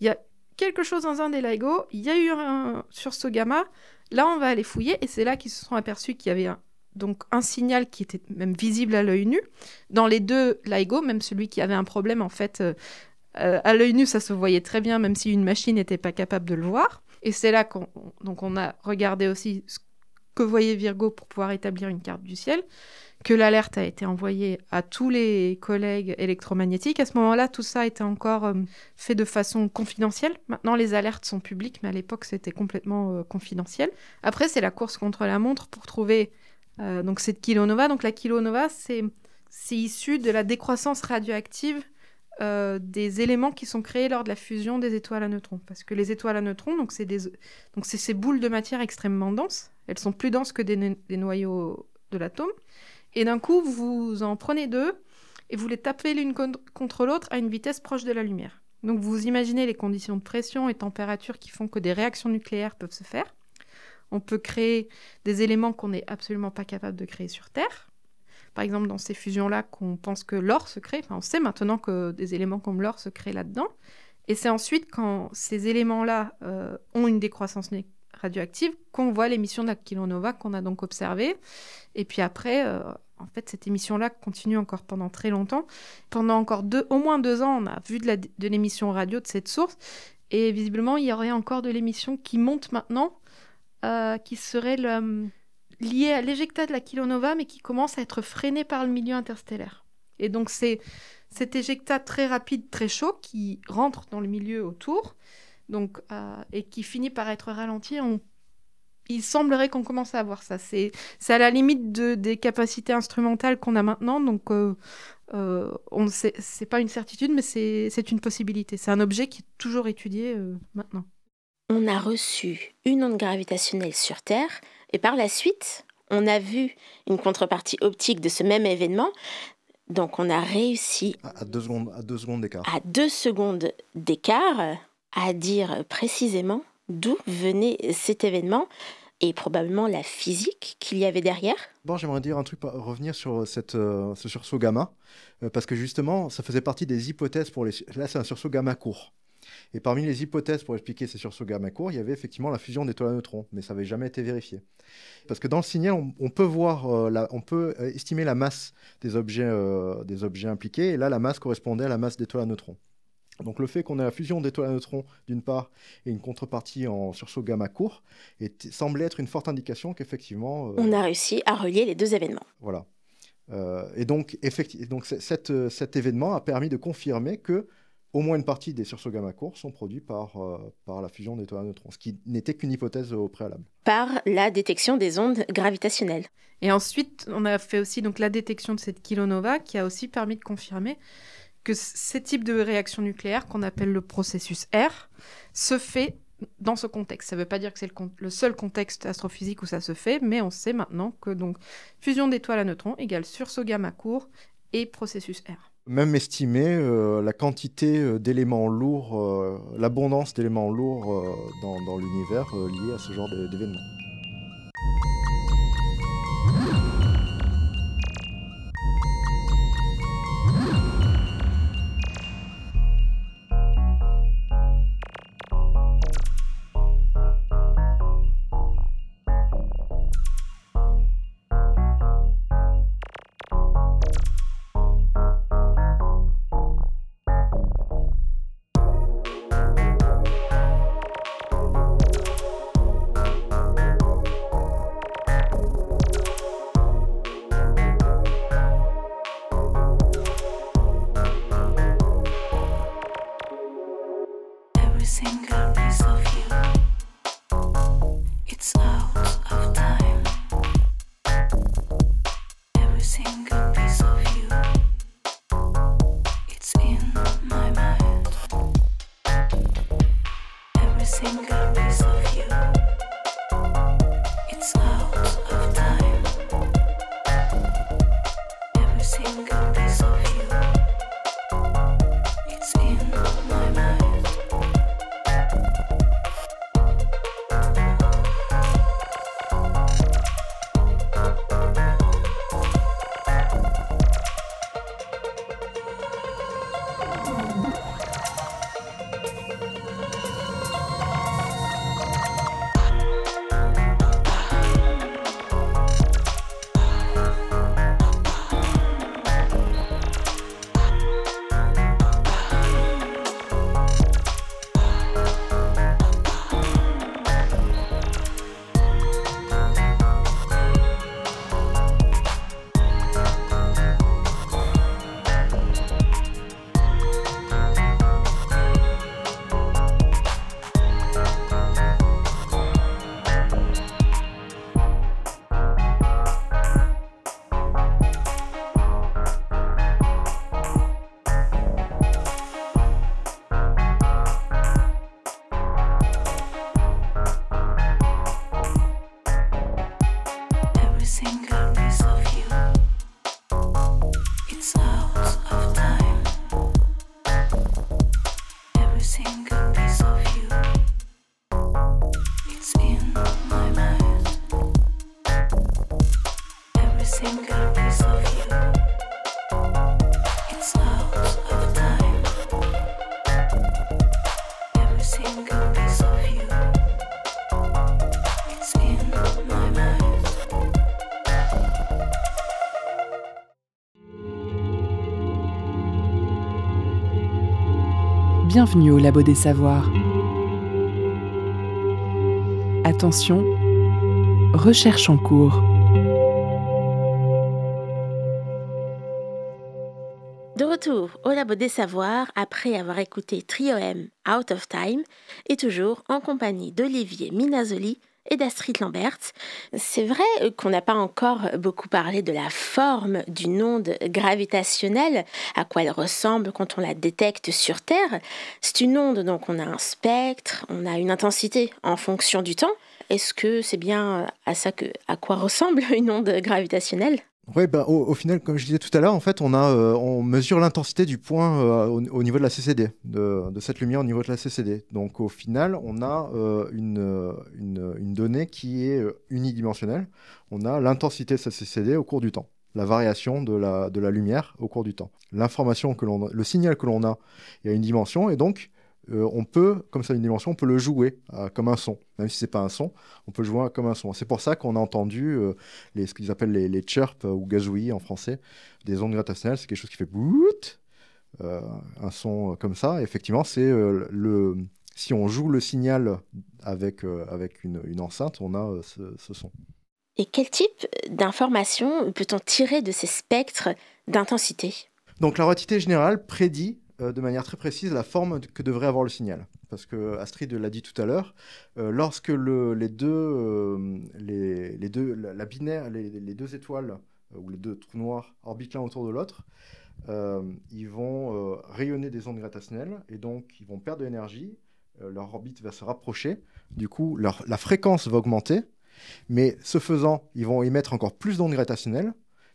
il y a quelque chose dans un des LIGO, il y a eu un sursaut gamma, Là, on va aller fouiller et c'est là qu'ils se sont aperçus qu'il y avait un, donc un signal qui était même visible à l'œil nu. Dans les deux LIGO, même celui qui avait un problème, en fait, euh, euh, à l'œil nu, ça se voyait très bien, même si une machine n'était pas capable de le voir. Et c'est là qu'on donc on a regardé aussi que voyait Virgo pour pouvoir établir une carte du ciel que l'alerte a été envoyée à tous les collègues électromagnétiques. À ce moment-là, tout ça était encore euh, fait de façon confidentielle. Maintenant, les alertes sont publiques, mais à l'époque, c'était complètement euh, confidentiel. Après, c'est la course contre la montre pour trouver euh, donc cette kilonova. Donc la kilonova, c'est issu de la décroissance radioactive des éléments qui sont créés lors de la fusion des étoiles à neutrons. Parce que les étoiles à neutrons, donc c'est ces boules de matière extrêmement denses. Elles sont plus denses que des noyaux de l'atome. Et d'un coup, vous en prenez deux et vous les tapez l'une contre l'autre à une vitesse proche de la lumière. Donc vous imaginez les conditions de pression et température qui font que des réactions nucléaires peuvent se faire. On peut créer des éléments qu'on n'est absolument pas capable de créer sur Terre. Par exemple, dans ces fusions-là, qu'on pense que l'or se crée. On sait maintenant que des éléments comme l'or se créent là-dedans. Et c'est ensuite quand ces éléments-là euh, ont une décroissance radioactive qu'on voit l'émission kilonova qu'on a donc observée. Et puis après, euh, en fait, cette émission-là continue encore pendant très longtemps. Pendant encore au moins deux ans, on a vu de l'émission radio de cette source. Et visiblement, il y aurait encore de l'émission qui monte maintenant, euh, qui serait le, lié à l'éjecta de la kilonova, mais qui commence à être freiné par le milieu interstellaire. Et donc c'est cet éjecta très rapide, très chaud, qui rentre dans le milieu autour, donc, euh, et qui finit par être ralenti. Il semblerait qu'on commence à avoir ça. C'est à la limite de, des capacités instrumentales qu'on a maintenant, donc euh, euh, on c'est pas une certitude, mais c'est une possibilité. C'est un objet qui est toujours étudié euh, maintenant. On a reçu une onde gravitationnelle sur Terre et par la suite, on a vu une contrepartie optique de ce même événement. Donc on a réussi... À deux secondes, à deux secondes d'écart. À deux secondes d'écart, à dire précisément d'où venait cet événement et probablement la physique qu'il y avait derrière. Bon, j'aimerais dire un truc, revenir sur cette, euh, ce sursaut gamma, euh, parce que justement, ça faisait partie des hypothèses pour les... Là, c'est un sursaut gamma court. Et parmi les hypothèses pour expliquer ces sursauts gamma courts, il y avait effectivement la fusion d'étoiles à neutrons, mais ça n'avait jamais été vérifié. Parce que dans le signal, on, peut voir, euh, on peut euh, estimer la masse des objets, euh, des objets impliqués, et là, la masse correspondait à la masse d'étoiles à neutrons. Donc le fait qu'on ait la fusion d'étoiles à neutrons d'une part et une contrepartie en sursaut gamma court semblait être une forte indication qu'effectivement... on a réussi à relier les deux événements. Voilà. et donc, donc cet événement a permis de confirmer que au moins une partie des sursauts gamma courts sont produits par, euh, par la fusion d'étoiles à neutrons, ce qui n'était qu'une hypothèse au préalable. Par la détection des ondes gravitationnelles. Et ensuite, on a fait aussi donc la détection de cette kilonova qui a aussi permis de confirmer que ces types de réactions nucléaires qu'on appelle le processus R se fait dans ce contexte. Ça ne veut pas dire que c'est le, le, seul contexte astrophysique où ça se fait, mais on sait maintenant que donc fusion d'étoiles à neutrons égale sursaut gamma court et processus R même estimer euh, la quantité euh, d'éléments lourds, euh, l'abondance d'éléments lourds dans, dans l'univers liés à ce genre d'événements. Bienvenue au Labo des Savoirs. Attention, recherche en cours. De retour au Labo des Savoirs après avoir écouté Trio M Out of Time et toujours en compagnie d'Olivier Minazoli et d'Astrid Lambert. C'est vrai qu'on n'a pas encore beaucoup parlé de la forme d'une onde gravitationnelle, à quoi elle ressemble quand on la détecte sur Terre. C'est une onde, donc on a un spectre, on a une intensité en fonction du temps. Est-ce que c'est bien à ça que, à quoi ressemble une onde gravitationnelle? Oui, bah, au, final, comme je disais tout à l'heure, en fait, on, a, euh, on mesure l'intensité du point euh, au, niveau de la CCD, de, cette lumière au niveau de la CCD. Donc au final, on a euh, une, une, donnée qui est unidimensionnelle. On a l'intensité de cette CCD au cours du temps, la variation de la, de la lumière au cours du temps. L'information que l'on, le signal que l'on a, il y a une dimension, et donc euh, on peut, comme ça une dimension, on peut le jouer euh, comme un son. Même si c'est pas un son, on peut le jouer comme un son. C'est pour ça qu'on a entendu euh, les, ce qu'ils appellent les, les chirps ou gazouillis en français, des ondes gravitationnelles. C'est quelque chose qui fait bout, un son comme ça. effectivement, c'est le si on joue le signal avec, avec une, enceinte, on a ce, ce son. Et quel type d'informations peut-on tirer de ces spectres d'intensité? Donc la relativité générale prédit de manière très précise la forme que devrait avoir le signal. Parce que Astrid l'a dit tout à l'heure, euh, lorsque les, deux, euh, les, deux, la, binaire, les, deux étoiles ou les deux trous noirs orbitent l'un autour de l'autre, ils vont rayonner des ondes gravitationnelles et donc ils vont perdre de l'énergie, leur orbite va se rapprocher, du coup la fréquence va augmenter, mais ce faisant, ils vont émettre encore plus d'ondes gravitationnelles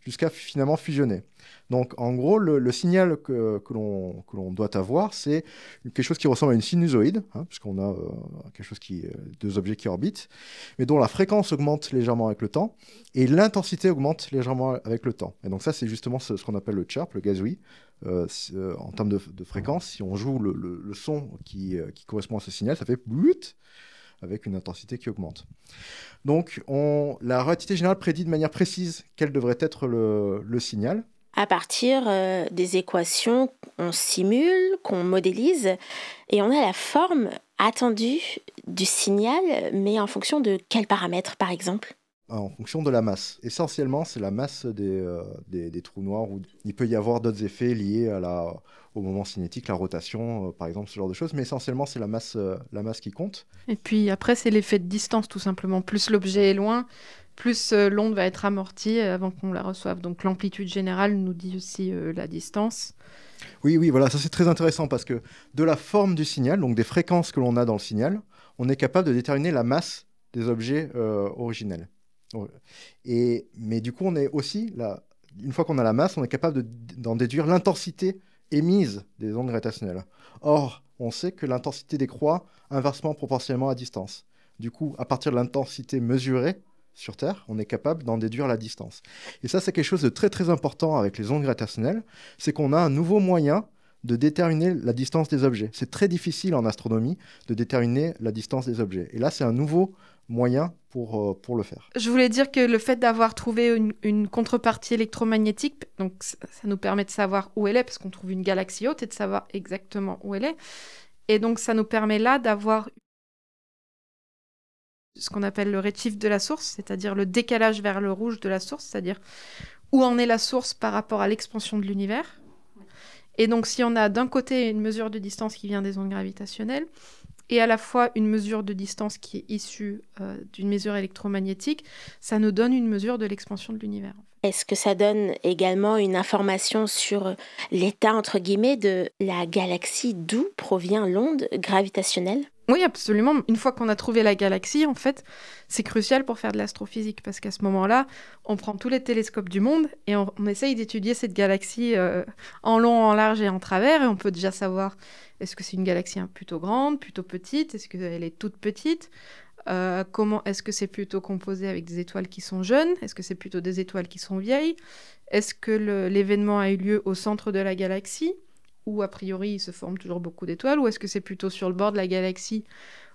jusqu'à finalement fusionner. Donc en gros, le, signal que, que l'on doit avoir, c'est quelque chose qui ressemble à une sinusoïde, hein, puisqu'on a euh, quelque chose qui, euh, deux objets qui orbitent, mais dont la fréquence augmente légèrement avec le temps, et l'intensité augmente légèrement avec le temps. Et donc ça, c'est justement ce, qu'on appelle le chirp, le gazouille. Euh, en termes de, fréquence, si on joue le, le, son qui, qui, correspond à ce signal, ça fait avec une intensité qui augmente. Donc, on, la relativité générale prédit de manière précise quel devrait être le, signal. À partir euh, des équations qu'on simule, qu'on modélise, et on a la forme attendue du signal, mais en fonction de quels paramètres, par exemple en fonction de la masse. Essentiellement, c'est la masse des, euh, des, des, trous noirs. Où il peut y avoir d'autres effets liés à la, au moment cinétique, la rotation, euh, par exemple, ce genre de choses. Mais essentiellement, c'est la masse, euh, la masse qui compte. Et puis après, c'est l'effet de distance, tout simplement. Plus l'objet est loin, plus l'onde va être amortie avant qu'on la reçoive. Donc l'amplitude générale nous dit aussi la distance. Oui, oui, voilà, ça c'est très intéressant parce que de la forme du signal, donc des fréquences que l'on a dans le signal, on est capable de déterminer la masse des objets originels. Et, mais du coup, on est aussi, là, une fois qu'on a la masse, on est capable d'en déduire l'intensité émise des ondes gravitationnelles. Or, on sait que l'intensité décroît inversement proportionnellement à distance. Du coup, à partir de l'intensité mesurée sur Terre, on est capable d'en déduire la distance. Et ça, c'est quelque chose de très très important avec les ondes gravitationnelles, c'est qu'on a un nouveau moyen de déterminer la distance des objets. C'est très difficile en astronomie de déterminer la distance des objets. Et là, c'est un nouveau moyen pour, euh, pour le faire. Je voulais dire que le fait d'avoir trouvé une, contrepartie électromagnétique, donc ça, nous permet de savoir où elle est, parce qu'on trouve une galaxie haute et de savoir exactement où elle est. Et donc ça nous permet là d'avoir ce qu'on appelle le rétif de la source, c'est-à-dire le décalage vers le rouge de la source, c'est-à-dire où en est la source par rapport à l'expansion de l'univers. Et donc si on a d'un côté une mesure de distance qui vient des ondes gravitationnelles, et à la fois une mesure de distance qui est issue euh, d'une mesure électromagnétique, ça nous donne une mesure de l'expansion de l'univers. Est-ce que ça donne également une information sur l'état, entre guillemets, de la galaxie? D'où provient l'onde gravitationnelle? Oui, absolument. Une fois qu'on a trouvé la galaxie, en fait, c'est crucial pour faire de l'astrophysique parce qu'à ce moment-là, on prend tous les télescopes du monde et on, essaye d'étudier cette galaxie euh, en long, en large et en travers. Et on peut déjà savoir est-ce que c'est une galaxie plutôt grande, plutôt petite, est-ce qu'elle est toute petite, euh, comment est-ce que c'est plutôt composé avec des étoiles qui sont jeunes, est-ce que c'est plutôt des étoiles qui sont vieilles, est-ce que l'événement a eu lieu au centre de la galaxie où a priori il se forme toujours beaucoup d'étoiles, ou est-ce que c'est plutôt sur le bord de la galaxie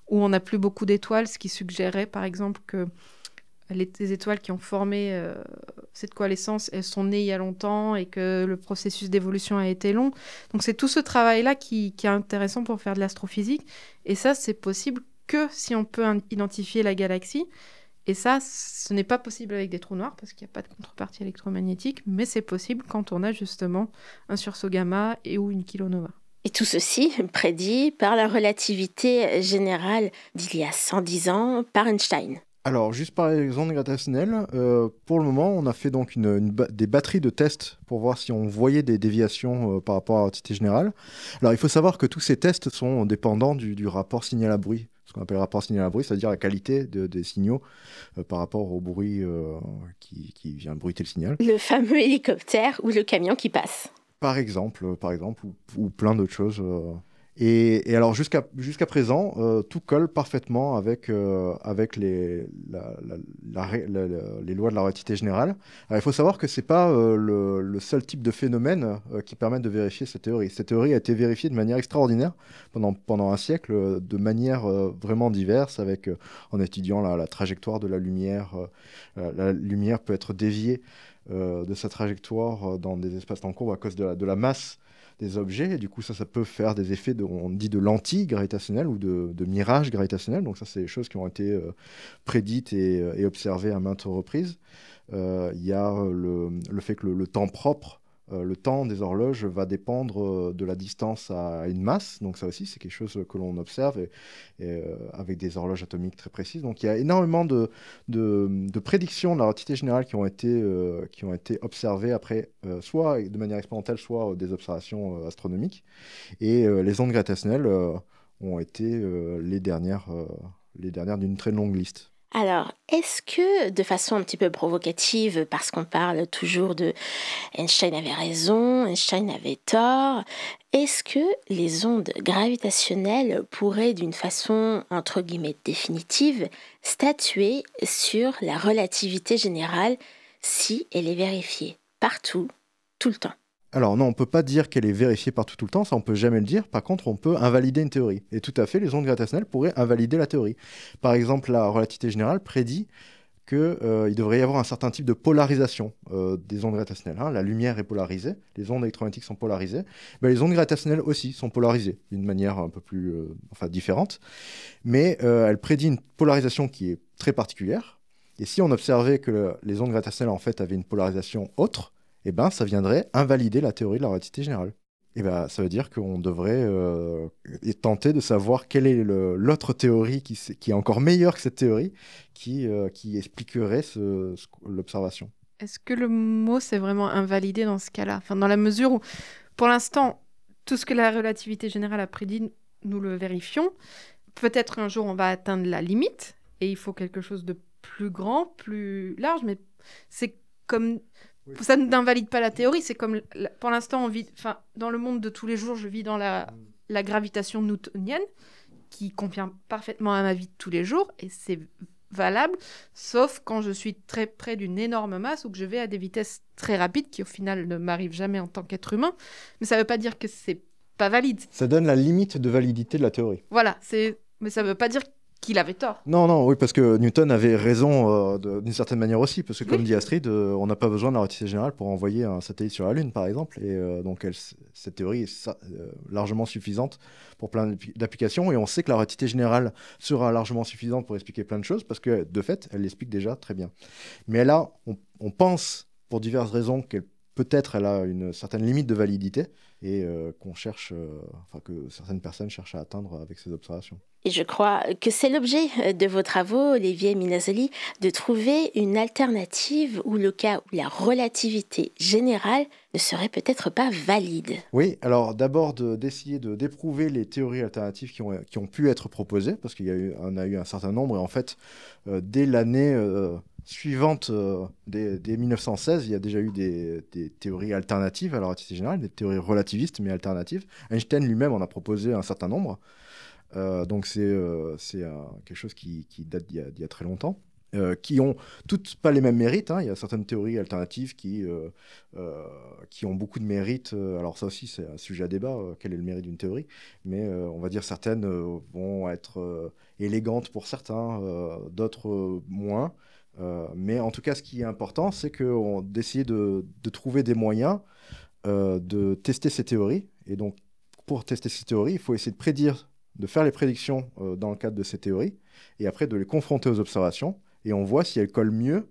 où on n'a plus beaucoup d'étoiles, ce qui suggérerait par exemple que les, étoiles qui ont formé euh, cette coalescence, elles sont nées il y a longtemps et que le processus d'évolution a été long. Donc c'est tout ce travail-là qui, qui, est intéressant pour faire de l'astrophysique. Et ça, c'est possible que si on peut identifier la galaxie. Et ça, ce n'est pas possible avec des trous noirs parce qu'il n'y a pas de contrepartie électromagnétique, mais c'est possible quand on a justement un sursaut gamma et ou une kilonova. Et tout ceci prédit par la relativité générale d'il y a 110 ans par Einstein. Alors, juste par les ondes gravitationnelles, euh, pour le moment, on a fait donc des batteries de tests pour voir si on voyait des déviations euh, par rapport à la relativité générale. Alors, il faut savoir que tous ces tests sont dépendants du rapport signal à bruit ce qu'on appelle rapport signal à bruit, c'est-à-dire la qualité des signaux euh, par rapport au bruit euh, qui, vient bruiter le signal. Le fameux hélicoptère ou le camion qui passe. Par exemple, par exemple, ou, plein d'autres choses. Et, alors jusqu'à jusqu'à présent, euh, tout colle parfaitement avec, euh, avec les, les lois de la relativité générale. Il faut savoir que ce n'est pas euh, le, seul type de phénomène qui permet de vérifier cette théorie. Cette théorie a été vérifiée de manière extraordinaire pendant, pendant un siècle, de manière vraiment diverse, avec, en étudiant la, trajectoire de la lumière. la lumière peut être déviée de sa trajectoire dans des espaces-temps courbes à cause de la, de la masse des objets. Et du coup, ça, ça peut faire des effets, de, on dit de lentilles gravitationnelles ou de, de mirage gravitationnel. Donc ça, c'est des choses qui ont été euh, prédites et, et, observées à maintes reprises. Euh, il y a le, fait que le temps propre euh, le temps des horloges va dépendre euh, de la distance à une masse. Donc ça aussi, c'est quelque chose que l'on observe euh, avec des horloges atomiques très précises. Donc il y a énormément de, prédictions de la relativité générale qui ont été, observées après, soit de manière expérimentale, soit des observations astronomiques. Et les ondes gravitationnelles ont été les dernières d'une très longue liste. Alors, est-ce que, de façon un petit peu provocative, parce qu'on parle toujours de Einstein avait raison, Einstein avait tort, est-ce que les ondes gravitationnelles pourraient, d'une façon entre guillemets définitive, statuer sur la relativité générale si elle est vérifiée partout, tout le temps? Alors non, on peut pas dire qu'elle est vérifiée partout tout le temps, ça on peut jamais le dire. Par contre, on peut invalider une théorie. Et tout à fait, les ondes gravitationnelles pourraient invalider la théorie. Par exemple, la relativité générale prédit qu'il euh, devrait y avoir un certain type de polarisation euh, des ondes gravitationnelles. Hein. La lumière est polarisée, les ondes électromagnétiques sont polarisées, les ondes gravitationnelles aussi sont polarisées d'une manière un peu plus euh, enfin, différente. Mais elle prédit une polarisation qui est très particulière. Et si on observait que les ondes gravitationnelles en fait avaient une polarisation autre, eh ben, ça viendrait invalider la théorie de la relativité générale. Eh ben, ça veut dire qu'on devrait euh, tenter de savoir quelle est l'autre théorie qui, est encore meilleure que cette théorie, qui, euh, expliquerait l'observation. Est-ce que le mot c'est vraiment invalidé dans ce cas-là? Enfin, Dans la mesure où, pour l'instant, tout ce que la relativité générale a prédit, nous le vérifions. Peut-être un jour on va atteindre la limite et il faut quelque chose de plus grand, plus large, mais c'est comme ça n'invalide pas la théorie. C'est comme, pour l'instant, on vit, enfin, dans le monde de tous les jours, je vis dans la, mm. la gravitation newtonienne, qui convient parfaitement à ma vie de tous les jours, et c'est valable, sauf quand je suis très près d'une énorme masse ou que je vais à des vitesses très rapides, qui au final ne m'arrivent jamais en tant qu'être humain. Mais ça ne veut pas dire que c'est pas valide. Ça donne la limite de validité de la théorie. Voilà, c'est, mais ça ne veut pas dire qu'il avait tort. Non, non, oui, parce que Newton avait raison euh, d'une certaine manière aussi, parce que comme dit Astrid, euh, on n'a pas besoin de la relativité générale pour envoyer un satellite sur la Lune, par exemple, et euh, donc cette théorie est largement suffisante pour plein d'applications, et on sait que la relativité générale sera largement suffisante pour expliquer plein de choses, parce que de fait, elle l'explique déjà très bien. Mais là, on, pense, pour diverses raisons, qu'elle peut-être elle a une certaine limite de validité et euh, qu'on cherche, euh, enfin que certaines personnes cherchent à atteindre avec ces observations. Et je crois que c'est l'objet euh, de vos travaux, Olivier Minazoli, de trouver une alternative ou le cas où la relativité générale ne serait peut-être pas valide. Oui, alors d'abord d'essayer de, d'éprouver les théories alternatives qui ont, qui ont pu être proposées, parce qu'il y a eu, on a eu un certain nombre, et en fait, dès l'année suivante, euh, dès, 1916, il y a déjà eu des, théories alternatives à la relativité générale, des théories relativistes mais alternatives. Einstein lui-même en a proposé un certain nombre. Euh, donc c'est euh, quelque chose qui, date d'il y, a très longtemps. qui ont toutes pas les mêmes mérites. Hein. Il y a certaines théories alternatives qui, qui ont beaucoup de mérites. Alors ça aussi, c'est un sujet à débat, quel est le mérite d'une théorie. Mais on va dire certaines vont être élégantes pour certains, d'autres moins. Euh, mais en tout cas, ce qui est important, c'est d'essayer de, de, trouver des moyens euh, de tester ces théories. Et donc, pour tester ces théories, il faut essayer de prédire, de faire les prédictions euh, dans le cadre de ces théories, et après de les confronter aux observations, et on voit si elles collent mieux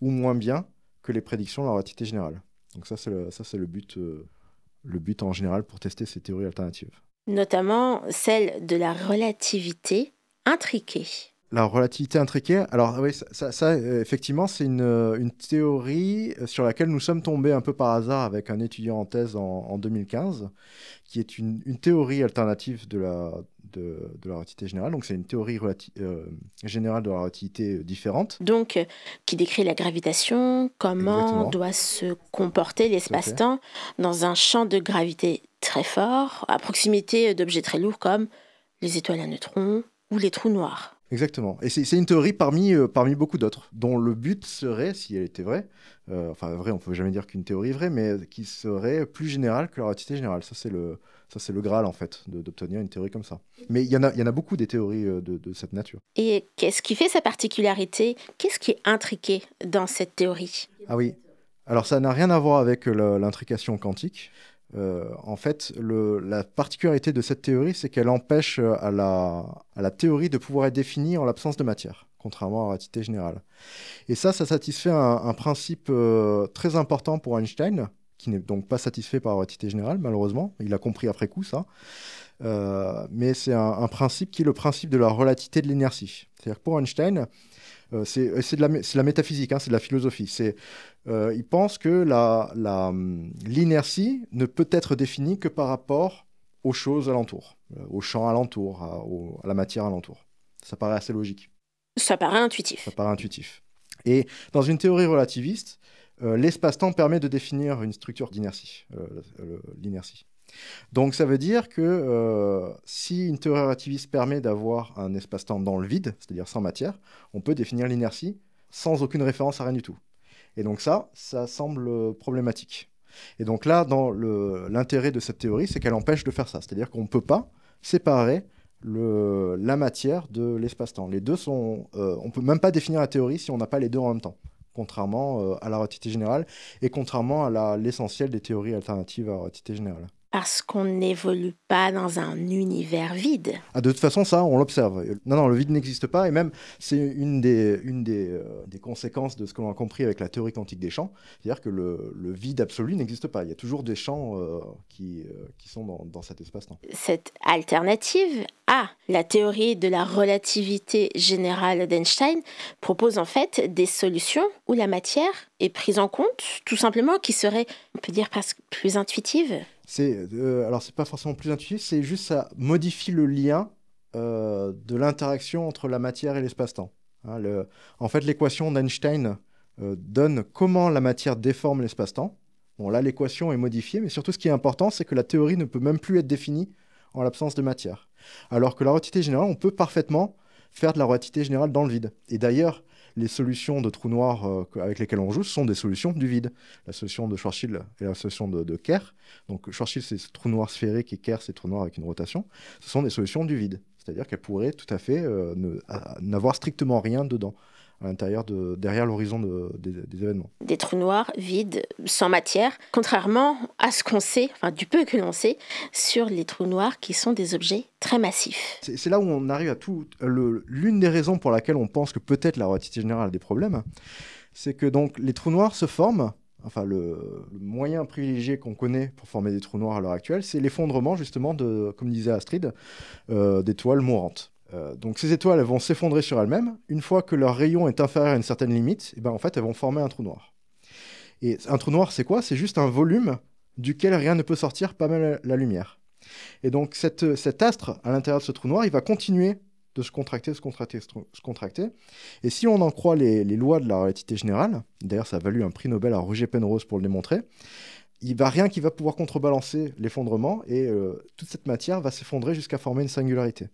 ou moins bien que les prédictions de la relativité générale. Donc ça, c'est le, le but, le but en général pour tester ces théories alternatives. Notamment celle de la relativité intriquée. La relativité intriquée, alors oui, ça, ça, euh, effectivement, c'est une, euh, une, théorie euh, sur laquelle nous sommes tombés un peu par hasard avec un étudiant en thèse en, 2015, qui est une, une, théorie alternative de la, de, de la relativité générale. Donc c'est une théorie générale de la relativité différente. Donc, qui décrit la gravitation, comment doit se comporter l'espace-temps dans un champ de gravité très fort, à proximité d'objets très lourds comme les étoiles à neutrons ou les trous noirs. Exactement. Et c'est une théorie parmi, euh, parmi beaucoup d'autres, dont le but serait, si elle était vraie, euh, enfin vrai, on ne peut jamais dire qu'une théorie est vraie, mais qui serait plus générale que la relativité générale. Ça, c'est le, ça, c'est le Graal, en fait, d'obtenir une théorie comme ça. Mais il y, en a, y en a beaucoup des théories euh, de, de cette nature. Et qu'est-ce qui fait sa particularité? Qu'est-ce qui est intriqué dans cette théorie? Ah oui. Alors ça n'a rien à voir avec l'intrication quantique. Euh, en fait, la particularité de cette théorie, c'est qu'elle empêche euh, à la, théorie de pouvoir être définie en l'absence de matière, contrairement à la relativité générale. Et ça, ça satisfait un, principe euh, très important pour Einstein, qui n'est donc pas satisfait par la relativité générale, malheureusement. Il a compris après coup ça. mais c'est un, un, principe qui est le principe de la relativité de l'inertie. C'est-à-dire que pour Einstein, euh, euh, c'est de, la métaphysique, hein, c'est de la philosophie. Euh, il pense que hum, l'inertie ne peut être définie que par rapport aux choses alentour, au champ alentour, à, la matière alentour. Ça paraît assez logique. Ça paraît intuitif. Ça paraît intuitif. Et dans une théorie relativiste, l'espace-temps permet de définir une structure d'inertie, l'inertie. Donc ça veut dire que euh, si une théorie relativiste permet d'avoir un espace-temps dans le vide, c'est-à-dire sans matière, on peut définir l'inertie sans aucune référence à rien du tout. Et donc ça, ça semble problématique. Et donc là, dans l'intérêt de cette théorie, c'est qu'elle empêche de faire ça. C'est-à-dire qu'on ne peut pas séparer la matière de l'espace-temps. Les deux sont... Euh, on ne peut même pas définir la théorie si on n'a pas les deux en même temps contrairement euh, à la relativité générale et contrairement à l'essentiel des théories alternatives à la relativité générale. Parce qu'on n'évolue pas dans un univers vide. Ah, de toute façon, ça, on l'observe. Non, non, le vide n'existe pas. Et même, c'est une, des, une des, euh, des, conséquences de ce que l'on a compris avec la théorie quantique des champs. C'est-à-dire que le, le, vide absolu n'existe pas. Il y a toujours des champs euh, qui, euh, qui, sont dans, dans cet espace-temps. Cette alternative à la théorie de la relativité générale d'Einstein propose en fait des solutions où la matière est prise en compte, tout simplement, qui serait, on peut dire, presque plus intuitive c'est euh, alors c'est pas forcément plus intuitif, c'est juste ça modifie le lien euh, de l'interaction entre la matière et l'espace-temps. Hein, en fait, l'équation d'Einstein euh, donne comment la matière déforme l'espace-temps. Bon, là, l'équation est modifiée, mais surtout, ce qui est important, c'est que la théorie ne peut même plus être définie en l'absence de matière. Alors que la relativité générale, on peut parfaitement faire de la relativité générale dans le vide. Et d'ailleurs, les solutions de trous noirs euh, avec lesquelles on joue sont des solutions du vide. La solution de Schwarzschild et la solution de, Kerr. Donc Schwarzschild, c'est trou noir sphérique et Kerr, c'est trou noir avec une rotation. Ce sont des solutions du vide. C'est-à-dire qu'elles pourraient tout à fait euh, n'avoir strictement rien dedans à l'intérieur de derrière l'horizon des, événements. Des trous noirs vides, sans matière, contrairement à ce qu'on sait, enfin du peu que l'on sait, sur les trous noirs qui sont des objets très massifs. C'est là où on arrive à tout. L'une des raisons pour laquelle on pense que peut-être la relativité générale a des problèmes, c'est que donc les trous noirs se forment enfin le, moyen privilégié qu'on connaît pour former des trous noirs à l'heure actuelle, c'est l'effondrement justement de, comme disait Astrid, euh, d'étoiles mourantes. Euh, donc ces étoiles elles vont s'effondrer sur elles-mêmes. Une fois que leur rayon est inférieur à une certaine limite, et eh ben, en fait elles vont former un trou noir. Et un trou noir c'est quoi? C'est juste un volume duquel rien ne peut sortir, pas même la, lumière. Et donc cet astre à l'intérieur de ce trou noir, il va continuer de se contracter, se contracter, se contracter. Et si on en croit les, lois de la relativité générale, d'ailleurs ça a valu un prix Nobel à Roger Penrose pour le démontrer, il va rien qui va pouvoir contrebalancer l'effondrement et euh, toute cette matière va s'effondrer jusqu'à former une singularité.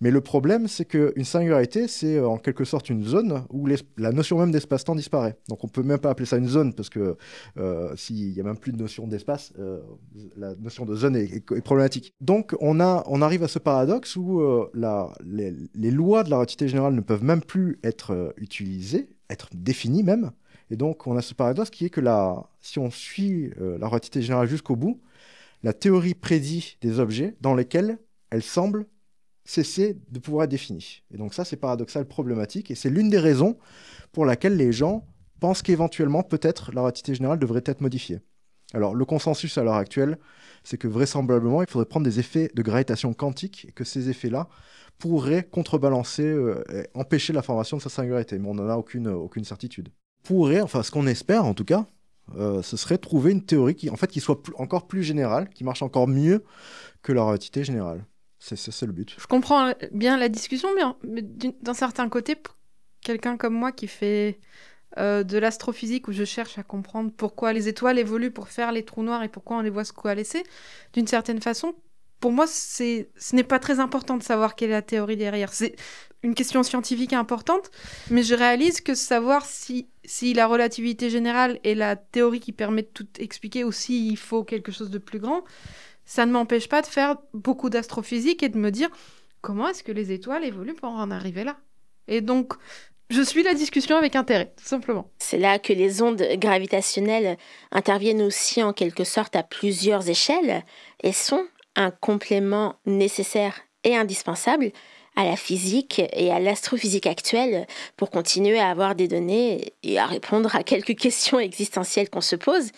Mais le problème, c'est qu'une singularité, c'est euh, en quelque sorte une zone où la notion même d'espace-temps disparaît. Donc on peut même pas appeler ça une zone, parce que euh, s'il n'y a même plus de notion d'espace, euh, la notion de zone est, problématique. Donc on arrive à ce paradoxe où les, lois de la relativité générale ne peuvent même plus être utilisées, être définies même. Et donc on a ce paradoxe qui est que si on suit la relativité générale jusqu'au bout, la théorie prédit des objets dans lesquels elle semble cesser de pouvoir être défini. Et donc ça, c'est paradoxal, problématique, et c'est l'une des raisons pour laquelle les gens pensent qu'éventuellement, peut-être, la relativité générale devrait être modifiée. Alors, le consensus à l'heure actuelle, c'est que vraisemblablement, il faudrait prendre des effets de gravitation quantique, et que ces effets-là pourraient contrebalancer, euh, et empêcher la formation de sa singularité, mais on n'en a aucune, certitude. Pourrait, enfin, ce qu'on espère en tout cas, euh, ce serait trouver une théorie qui, en fait, soit encore plus générale, qui marche encore mieux que la relativité générale. C'est le but. Je comprends bien la discussion, mais d'un certain côté, quelqu'un comme moi qui fait euh, de l'astrophysique où je cherche à comprendre pourquoi les étoiles évoluent pour faire les trous noirs et pourquoi on les voit se coalescer, d'une certaine façon, pour moi, ce n'est pas très important de savoir quelle est la théorie derrière. C'est une question scientifique importante, mais je réalise que savoir si, si la relativité générale est la théorie qui permet de tout expliquer ou s'il faut quelque chose de plus grand, ça ne m'empêche pas de faire beaucoup d'astrophysique et de me dire comment est-ce que les étoiles évoluent pour en arriver là? Et donc, je suis la discussion avec intérêt, tout simplement. C'est là que les ondes gravitationnelles interviennent aussi en quelque sorte à plusieurs échelles et sont un complément nécessaire et indispensable à la physique et à l'astrophysique actuelle pour continuer à avoir des données et à répondre à quelques questions existentielles qu'on se pose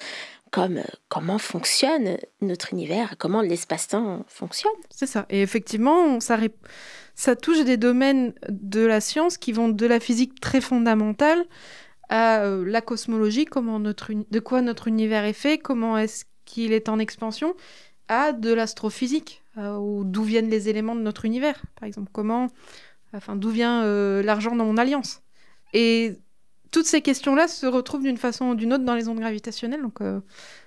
comme euh, comment fonctionne notre univers, comment l'espace-temps fonctionne. C'est ça. Et effectivement, ça, touche des domaines de la science qui vont de la physique très fondamentale à euh, la cosmologie, comment notre de quoi notre univers est fait, comment est-ce qu'il est en expansion, à de l'astrophysique, euh, d'où viennent les éléments de notre univers, par exemple, comment, enfin, d'où vient l'argent dans mon alliance. Et toutes ces questions-là se retrouvent d'une façon ou d'une autre dans les ondes gravitationnelles. Donc, euh,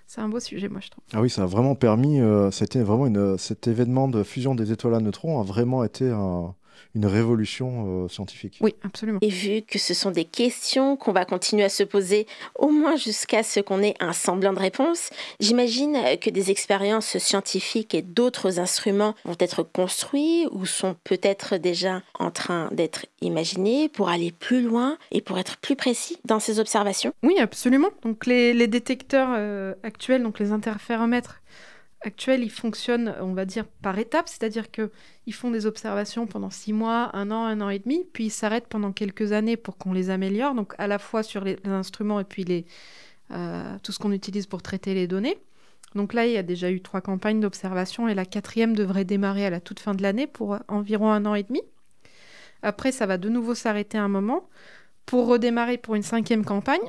c'est un beau sujet, moi, je trouve. Ah oui, ça a vraiment permis. Euh, c'était vraiment une, cet événement de fusion des étoiles à neutrons a vraiment été un, une révolution euh, scientifique. Oui, absolument. Et vu que ce sont des questions qu'on va continuer à se poser, au moins jusqu'à ce qu'on ait un semblant de réponse, j'imagine que des expériences scientifiques et d'autres instruments vont être construits ou sont peut-être déjà en train d'être imaginés pour aller plus loin et pour être plus précis dans ces observations? Oui, absolument. Donc les, détecteurs euh, actuels, donc les interféromètres, actuels, ils fonctionnent, on va dire, par étapes, c'est-à-dire qu'ils font des observations pendant six mois, un an, un an et demi, puis ils s'arrêtent pendant quelques années pour qu'on les améliore, donc à la fois sur les, instruments et puis les, euh, tout ce qu'on utilise pour traiter les données. Donc là, il y a déjà eu trois campagnes d'observation et la quatrième devrait démarrer à la toute fin de l'année pour environ un an et demi. Après, ça va de nouveau s'arrêter un moment pour redémarrer pour une cinquième campagne.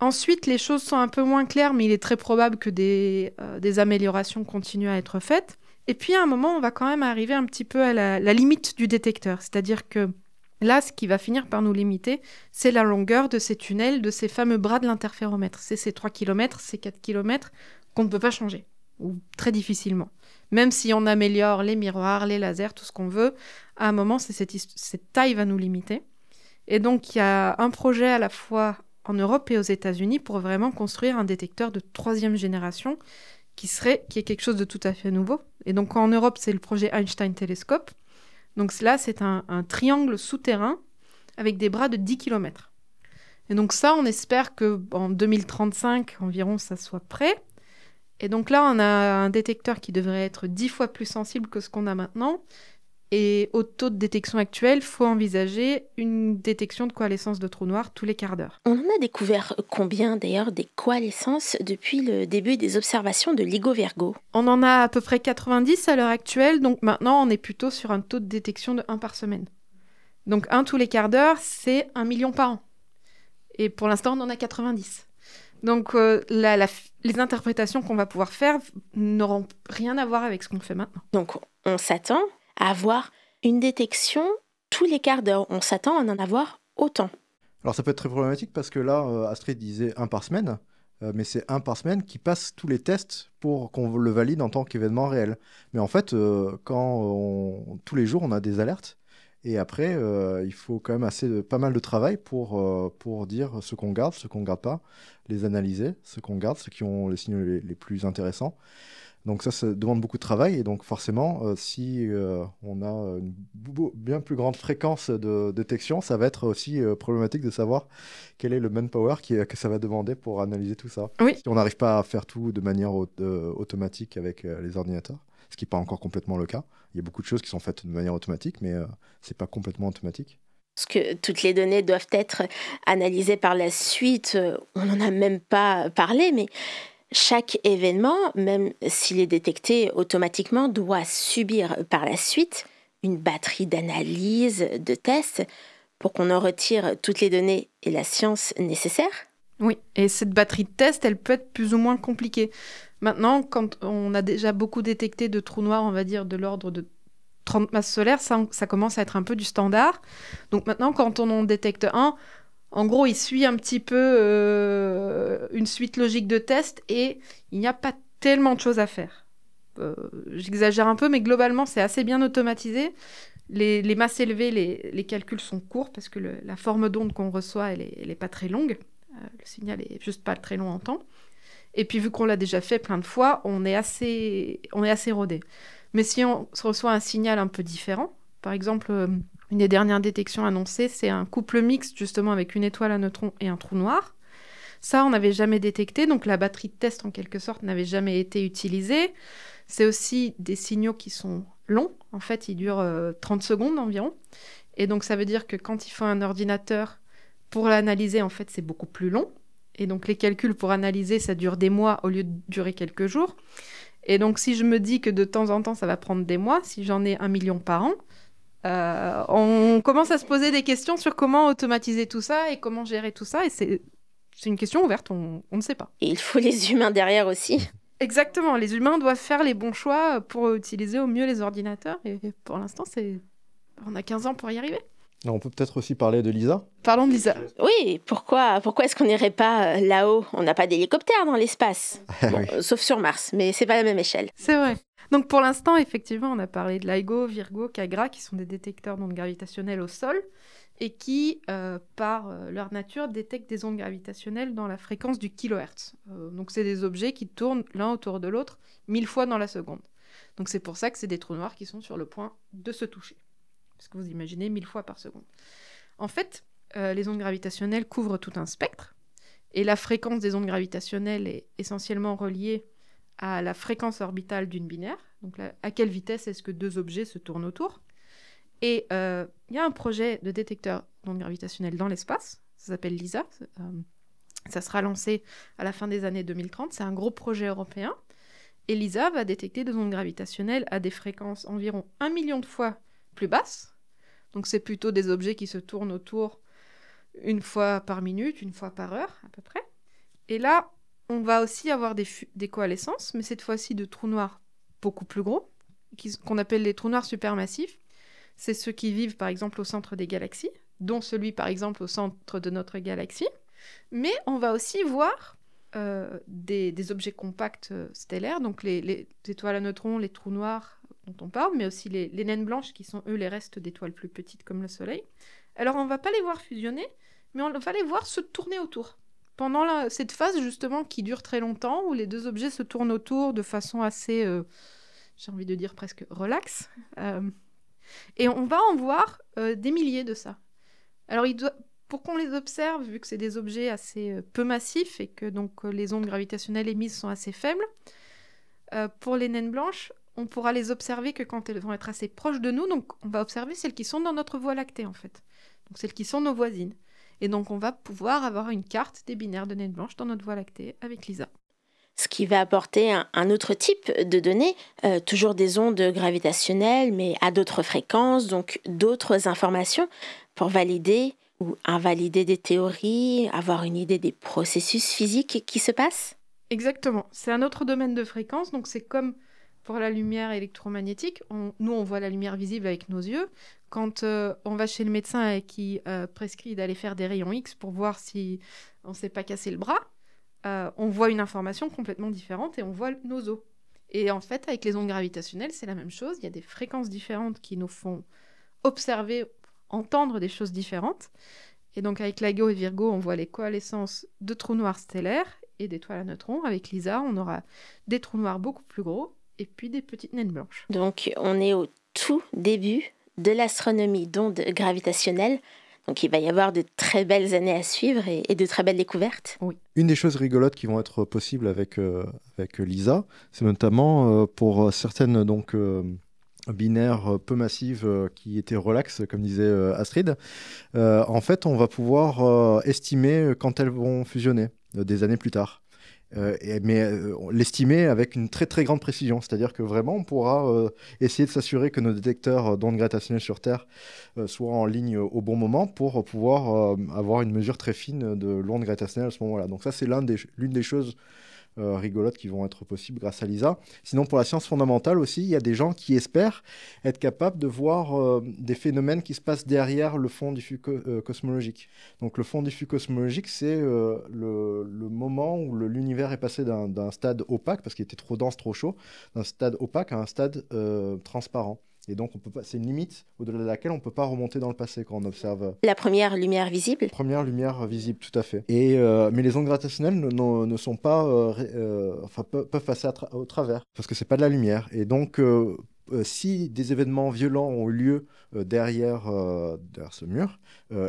Ensuite, les choses sont un peu moins claires, mais il est très probable que des, euh, améliorations continuent à être faites. Et puis, à un moment, on va quand même arriver un petit peu à la, limite du détecteur. C'est-à-dire que là, ce qui va finir par nous limiter, c'est la longueur de ces tunnels, de ces fameux bras de l'interféromètre. C'est ces 3 km, ces 4 km qu'on ne peut pas changer, ou très difficilement. Même si on améliore les miroirs, les lasers, tout ce qu'on veut, à un moment, cette, cette taille va nous limiter. Et donc, il y a un projet à la fois en Europe et aux États-Unis pour vraiment construire un détecteur de troisième génération qui serait qui est quelque chose de tout à fait nouveau. Et donc en Europe, c'est le projet Einstein Telescope. Donc là, c'est un, triangle souterrain avec des bras de 10 km. Et donc ça, on espère que en 2035 environ, ça soit prêt. Et donc là, on a un détecteur qui devrait être 10 fois plus sensible que ce qu'on a maintenant Et au taux de détection actuel, faut envisager une détection de coalescence de trous noirs tous les quarts d'heure. On en a découvert combien d'ailleurs des coalescences depuis le début des observations de LIGO Virgo? On en a à peu près 90 à l'heure actuelle, donc maintenant on est plutôt sur un taux de détection de 1 par semaine. Donc un tous les quarts d'heure, c'est un million par an. Et pour l'instant, on en a 90. Donc euh, la- la- les interprétations qu'on va pouvoir faire n'auront rien à voir avec ce qu'on fait maintenant. Donc on s'attend avoir une détection tous les quarts d'heure. On s'attend à en avoir autant. Alors ça peut être très problématique parce que là, euh, Astrid disait un par semaine, euh, mais c'est un par semaine qui passe tous les tests pour qu'on le valide en tant qu'événement réel. Mais en fait, euh, quand on- tous les jours on a des alertes, et après, il faut quand même assez de- pas mal de travail pour, pour dire ce qu'on garde, ce qu'on garde pas, les analyser, ce qu'on garde, ceux qui ont les signaux les plus intéressants. Donc ça, ça demande beaucoup de travail et donc forcément, euh, si euh, on a une bien plus grande fréquence de détection, ça va être aussi euh, problématique de savoir quel est le manpower qui, que ça va demander pour analyser tout ça. Oui. Si on n'arrive pas à faire tout de manière au- euh, automatique avec euh, les ordinateurs, ce qui n'est pas encore complètement le cas. Il y a beaucoup de choses qui sont faites de manière automatique, mais euh, c'est pas complètement automatique. Parce que toutes les données doivent être analysées par la suite. On n'en a même pas parlé, mais chaque événement, même s'il est détecté automatiquement, doit subir par la suite une batterie d'analyse, de tests, pour qu'on en retire toutes les données et la science nécessaires. Oui, et cette batterie de test, elle peut être plus ou moins compliquée. Maintenant, quand on a déjà beaucoup détecté de trous noirs, on va dire de l'ordre de 30 masses solaires, ça, ça commence à être un peu du standard. Donc maintenant, quand on en détecte un, en gros, il suit un petit peu euh, une suite logique de tests et il n'y a pas tellement de choses à faire. Euh, J'exagère un peu, mais globalement, c'est assez bien automatisé. Les, masses élevées, les, calculs sont courts parce que la forme d'onde qu'on reçoit, elle est, elle est pas très longue. Euh, le signal est juste pas très long en temps. Et puis vu qu'on l'a déjà fait plein de fois, on est assez, on est assez rodé. Mais si on reçoit un signal un peu différent, par exemple, une des dernières détections annoncées, c'est un couple mixte justement avec une étoile à neutrons et un trou noir. Ça, on n'avait jamais détecté, donc la batterie de test en quelque sorte n'avait jamais été utilisée. C'est aussi des signaux qui sont longs, en fait, ils durent euh, 30 secondes environ. Et donc ça veut dire que quand il faut un ordinateur pour l'analyser, en fait, c'est beaucoup plus long. Et donc les calculs pour analyser, ça dure des mois au lieu de durer quelques jours. Et donc si je me dis que de temps en temps, ça va prendre des mois, si j'en ai un million par an, euh, on commence à se poser des questions sur comment automatiser tout ça et comment gérer tout ça. Et c'est c'est une question ouverte, on, on ne sait pas. Et il faut les humains derrière aussi. Exactement, les humains doivent faire les bons choix pour utiliser au mieux les ordinateurs. Et pour l'instant, c'est on a 15 ans pour y arriver. Alors, on peut peut-être aussi parler de Lisa. Parlons de Lisa. Oui, pourquoi, pourquoi est-ce qu'on n'irait pas là-haut? On n'a pas d'hélicoptère dans l'espace. Bon, Oui. euh, sauf sur Mars, mais c'est pas la même échelle. C'est vrai. Donc pour l'instant, effectivement, on a parlé de LIGO, Virgo, Cagra, qui sont des détecteurs d'ondes gravitationnelles au sol et qui, euh, par euh, leur nature, détectent des ondes gravitationnelles dans la fréquence du kilohertz. Euh, donc c'est des objets qui tournent l'un autour de l'autre mille fois dans la seconde. Donc c'est pour ça que c'est des trous noirs qui sont sur le point de se toucher. Parce que vous imaginez mille fois par seconde. En fait, les ondes gravitationnelles couvrent tout un spectre. Et la fréquence des ondes gravitationnelles est essentiellement reliée à la fréquence orbitale d'une binaire. Donc à quelle vitesse est-ce que deux objets se tournent autour? Et euh, il y a un projet de détecteur d'ondes gravitationnelles dans l'espace. Ça s'appelle LISA. Euh, ça sera lancé à la fin des années 2030. C'est un gros projet européen. Et LISA va détecter des ondes gravitationnelles à des fréquences environ un million de fois plus basses. Donc c'est plutôt des objets qui se tournent autour une fois par minute, une fois par heure à peu près. Et là, on va aussi avoir des, des coalescences, mais cette fois-ci de trous noirs beaucoup plus gros, qu'on appelle les trous noirs supermassifs. C'est ceux qui vivent par exemple au centre des galaxies, dont celui par exemple au centre de notre galaxie. Mais on va aussi voir euh, des, objets compacts euh, stellaires, donc les, les étoiles à neutrons, les trous noirs dont on parle, mais aussi les, les naines blanches qui sont eux les restes d'étoiles plus petites comme le Soleil. Alors on va pas les voir fusionner, mais on va les voir se tourner autour pendant cette phase justement qui dure très longtemps, où les deux objets se tournent autour de façon assez, euh, j'ai envie de dire presque relax, euh, et on va en voir euh, des milliers de ça. Alors pour qu'on les observe, vu que c'est des objets assez euh, peu massifs et que donc les ondes gravitationnelles émises sont assez faibles, pour les naines blanches, on pourra les observer que quand elles vont être assez proches de nous. Donc, on va observer celles qui sont dans notre voie lactée, en fait. Donc, celles qui sont nos voisines. Et donc, on va pouvoir avoir une carte des binaires de naine blanche dans notre voie lactée avec Lisa. Ce qui va apporter un, autre type de données, euh, toujours des ondes gravitationnelles, mais à d'autres fréquences, donc d'autres informations pour valider ou invalider des théories, avoir une idée des processus physiques qui se passent Exactement. C'est un autre domaine de fréquence, donc c'est comme pour la lumière électromagnétique. nous, on voit la lumière visible avec nos yeux. Quand euh, on va chez le médecin et qui euh, prescrit d'aller faire des rayons X pour voir si on ne s'est pas cassé le bras, euh, on voit une information complètement différente et on voit nos os. Et en fait, avec les ondes gravitationnelles, c'est la même chose. Il y a des fréquences différentes qui nous font observer, entendre des choses différentes. Et donc avec LIGO et Virgo, on voit les coalescences de trous noirs stellaires et d'étoiles à neutrons. Avec LISA, on aura des trous noirs beaucoup plus gros et puis des petites naines blanches. Donc on est au tout début de l'astronomie d'ondes gravitationnelles. Donc il va y avoir de très belles années à suivre et, de très belles découvertes. Oui. Une des choses rigolotes qui vont être possibles avec, euh, avec LISA, c'est notamment euh, pour certaines donc, euh, binaires peu massives qui étaient relax, comme disait Astrid. en fait, on va pouvoir estimer quand elles vont fusionner des années plus tard. Euh, mais euh, l'estimer avec une très très grande précision. C'est-à-dire que vraiment, on pourra euh, essayer de s'assurer que nos détecteurs d'ondes gravitationnelles sur Terre soient en ligne au bon moment pour pouvoir avoir une mesure très fine de l'onde gravitationnelle à ce moment-là. Donc ça, c'est l'une des, des choses euh, rigolotes qui vont être possibles grâce à LISA. Sinon, pour la science fondamentale aussi, il y a des gens qui espèrent être capables de voir euh, des phénomènes qui se passent derrière le fond diffus euh, cosmologique. Donc le fond diffus cosmologique, c'est le, le, moment où l'univers est passé d'un stade opaque, parce qu'il était trop dense, trop chaud, d'un stade opaque à un stade transparent. Et donc, c'est une limite au-delà de laquelle on ne peut pas remonter dans le passé quand on observe. La première lumière visible Première lumière visible, tout à fait. Et, euh, mais les ondes gravitationnelles ne, ne, sont pas, euh, euh, enfin, peuvent, passer au travers, parce que c'est pas de la lumière. Et donc, euh, si des événements violents ont eu lieu euh, derrière, euh, derrière, ce mur,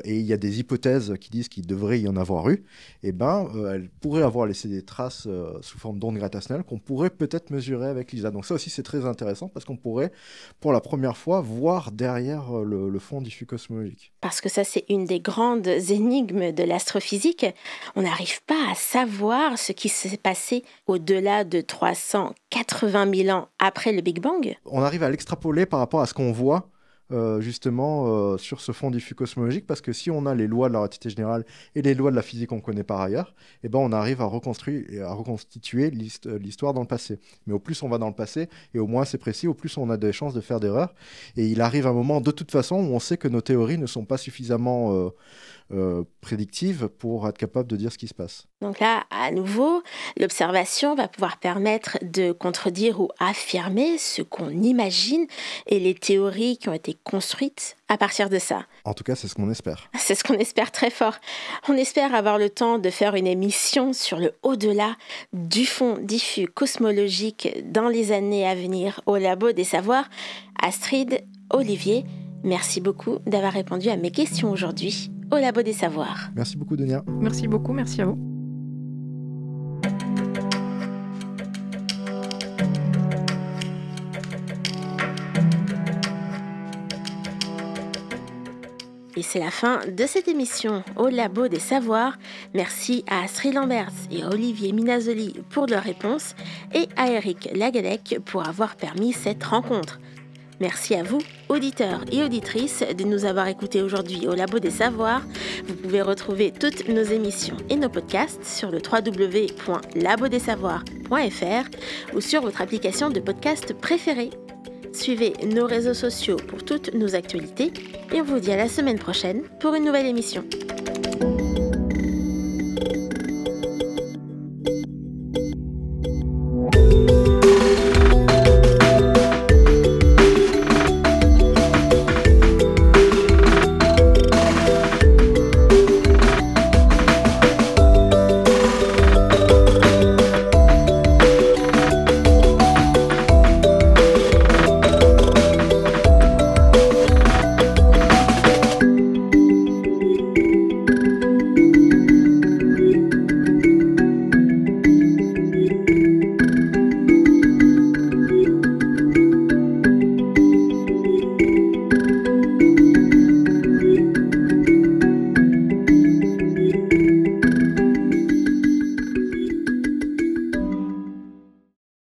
et il y a des hypothèses qui disent qu'il devrait y en avoir eu, eh ben, elles pourraient avoir laissé des traces sous forme d'ondes gravitationnelles qu'on pourrait peut-être mesurer avec LISA. Donc ça aussi, c'est très intéressant parce qu'on pourrait, pour la première fois, voir derrière le, fond diffus cosmologique. Parce que ça, c'est une des grandes énigmes de l'astrophysique. On n'arrive pas à savoir ce qui s'est passé au-delà de 380 000 ans après le Big Bang. On arrive à l'extrapoler par rapport à ce qu'on voit euh, justement euh, sur ce fond diffus cosmologique parce que si on a les lois de la relativité générale et les lois de la physique qu'on connaît par ailleurs, eh ben on arrive à reconstruire et à reconstituer euh, l'histoire dans le passé. Mais au plus on va dans le passé et au moins c'est précis, au plus on a des chances de faire d'erreurs. Et il arrive un moment de toute façon où on sait que nos théories ne sont pas suffisamment prédictive pour être capable de dire ce qui se passe. Donc là, à nouveau, l'observation va pouvoir permettre de contredire ou affirmer ce qu'on imagine et les théories qui ont été construites à partir de ça. En tout cas, c'est ce qu'on espère. C'est ce qu'on espère très fort. On espère avoir le temps de faire une émission sur le au-delà du fond diffus cosmologique dans les années à venir au Labo des Savoirs. Astrid, Olivier, merci beaucoup d'avoir répondu à mes questions aujourd'hui au Labo des Savoirs. Merci beaucoup, Dunia. Merci beaucoup, merci à vous. Et c'est la fin de cette émission au Labo des Savoirs. Merci à Astrid Lamberts et Olivier Minazoli pour leurs réponses et à Eric Lagalec pour avoir permis cette rencontre. Merci à vous, auditeurs et auditrices, de nous avoir écoutés aujourd'hui au Labo des Savoirs. Vous pouvez retrouver toutes nos émissions et nos podcasts sur le www.labodessavoirs.fr ou sur votre application de podcast préférée. Suivez nos réseaux sociaux pour toutes nos actualités et on vous dit à la semaine prochaine pour une nouvelle émission.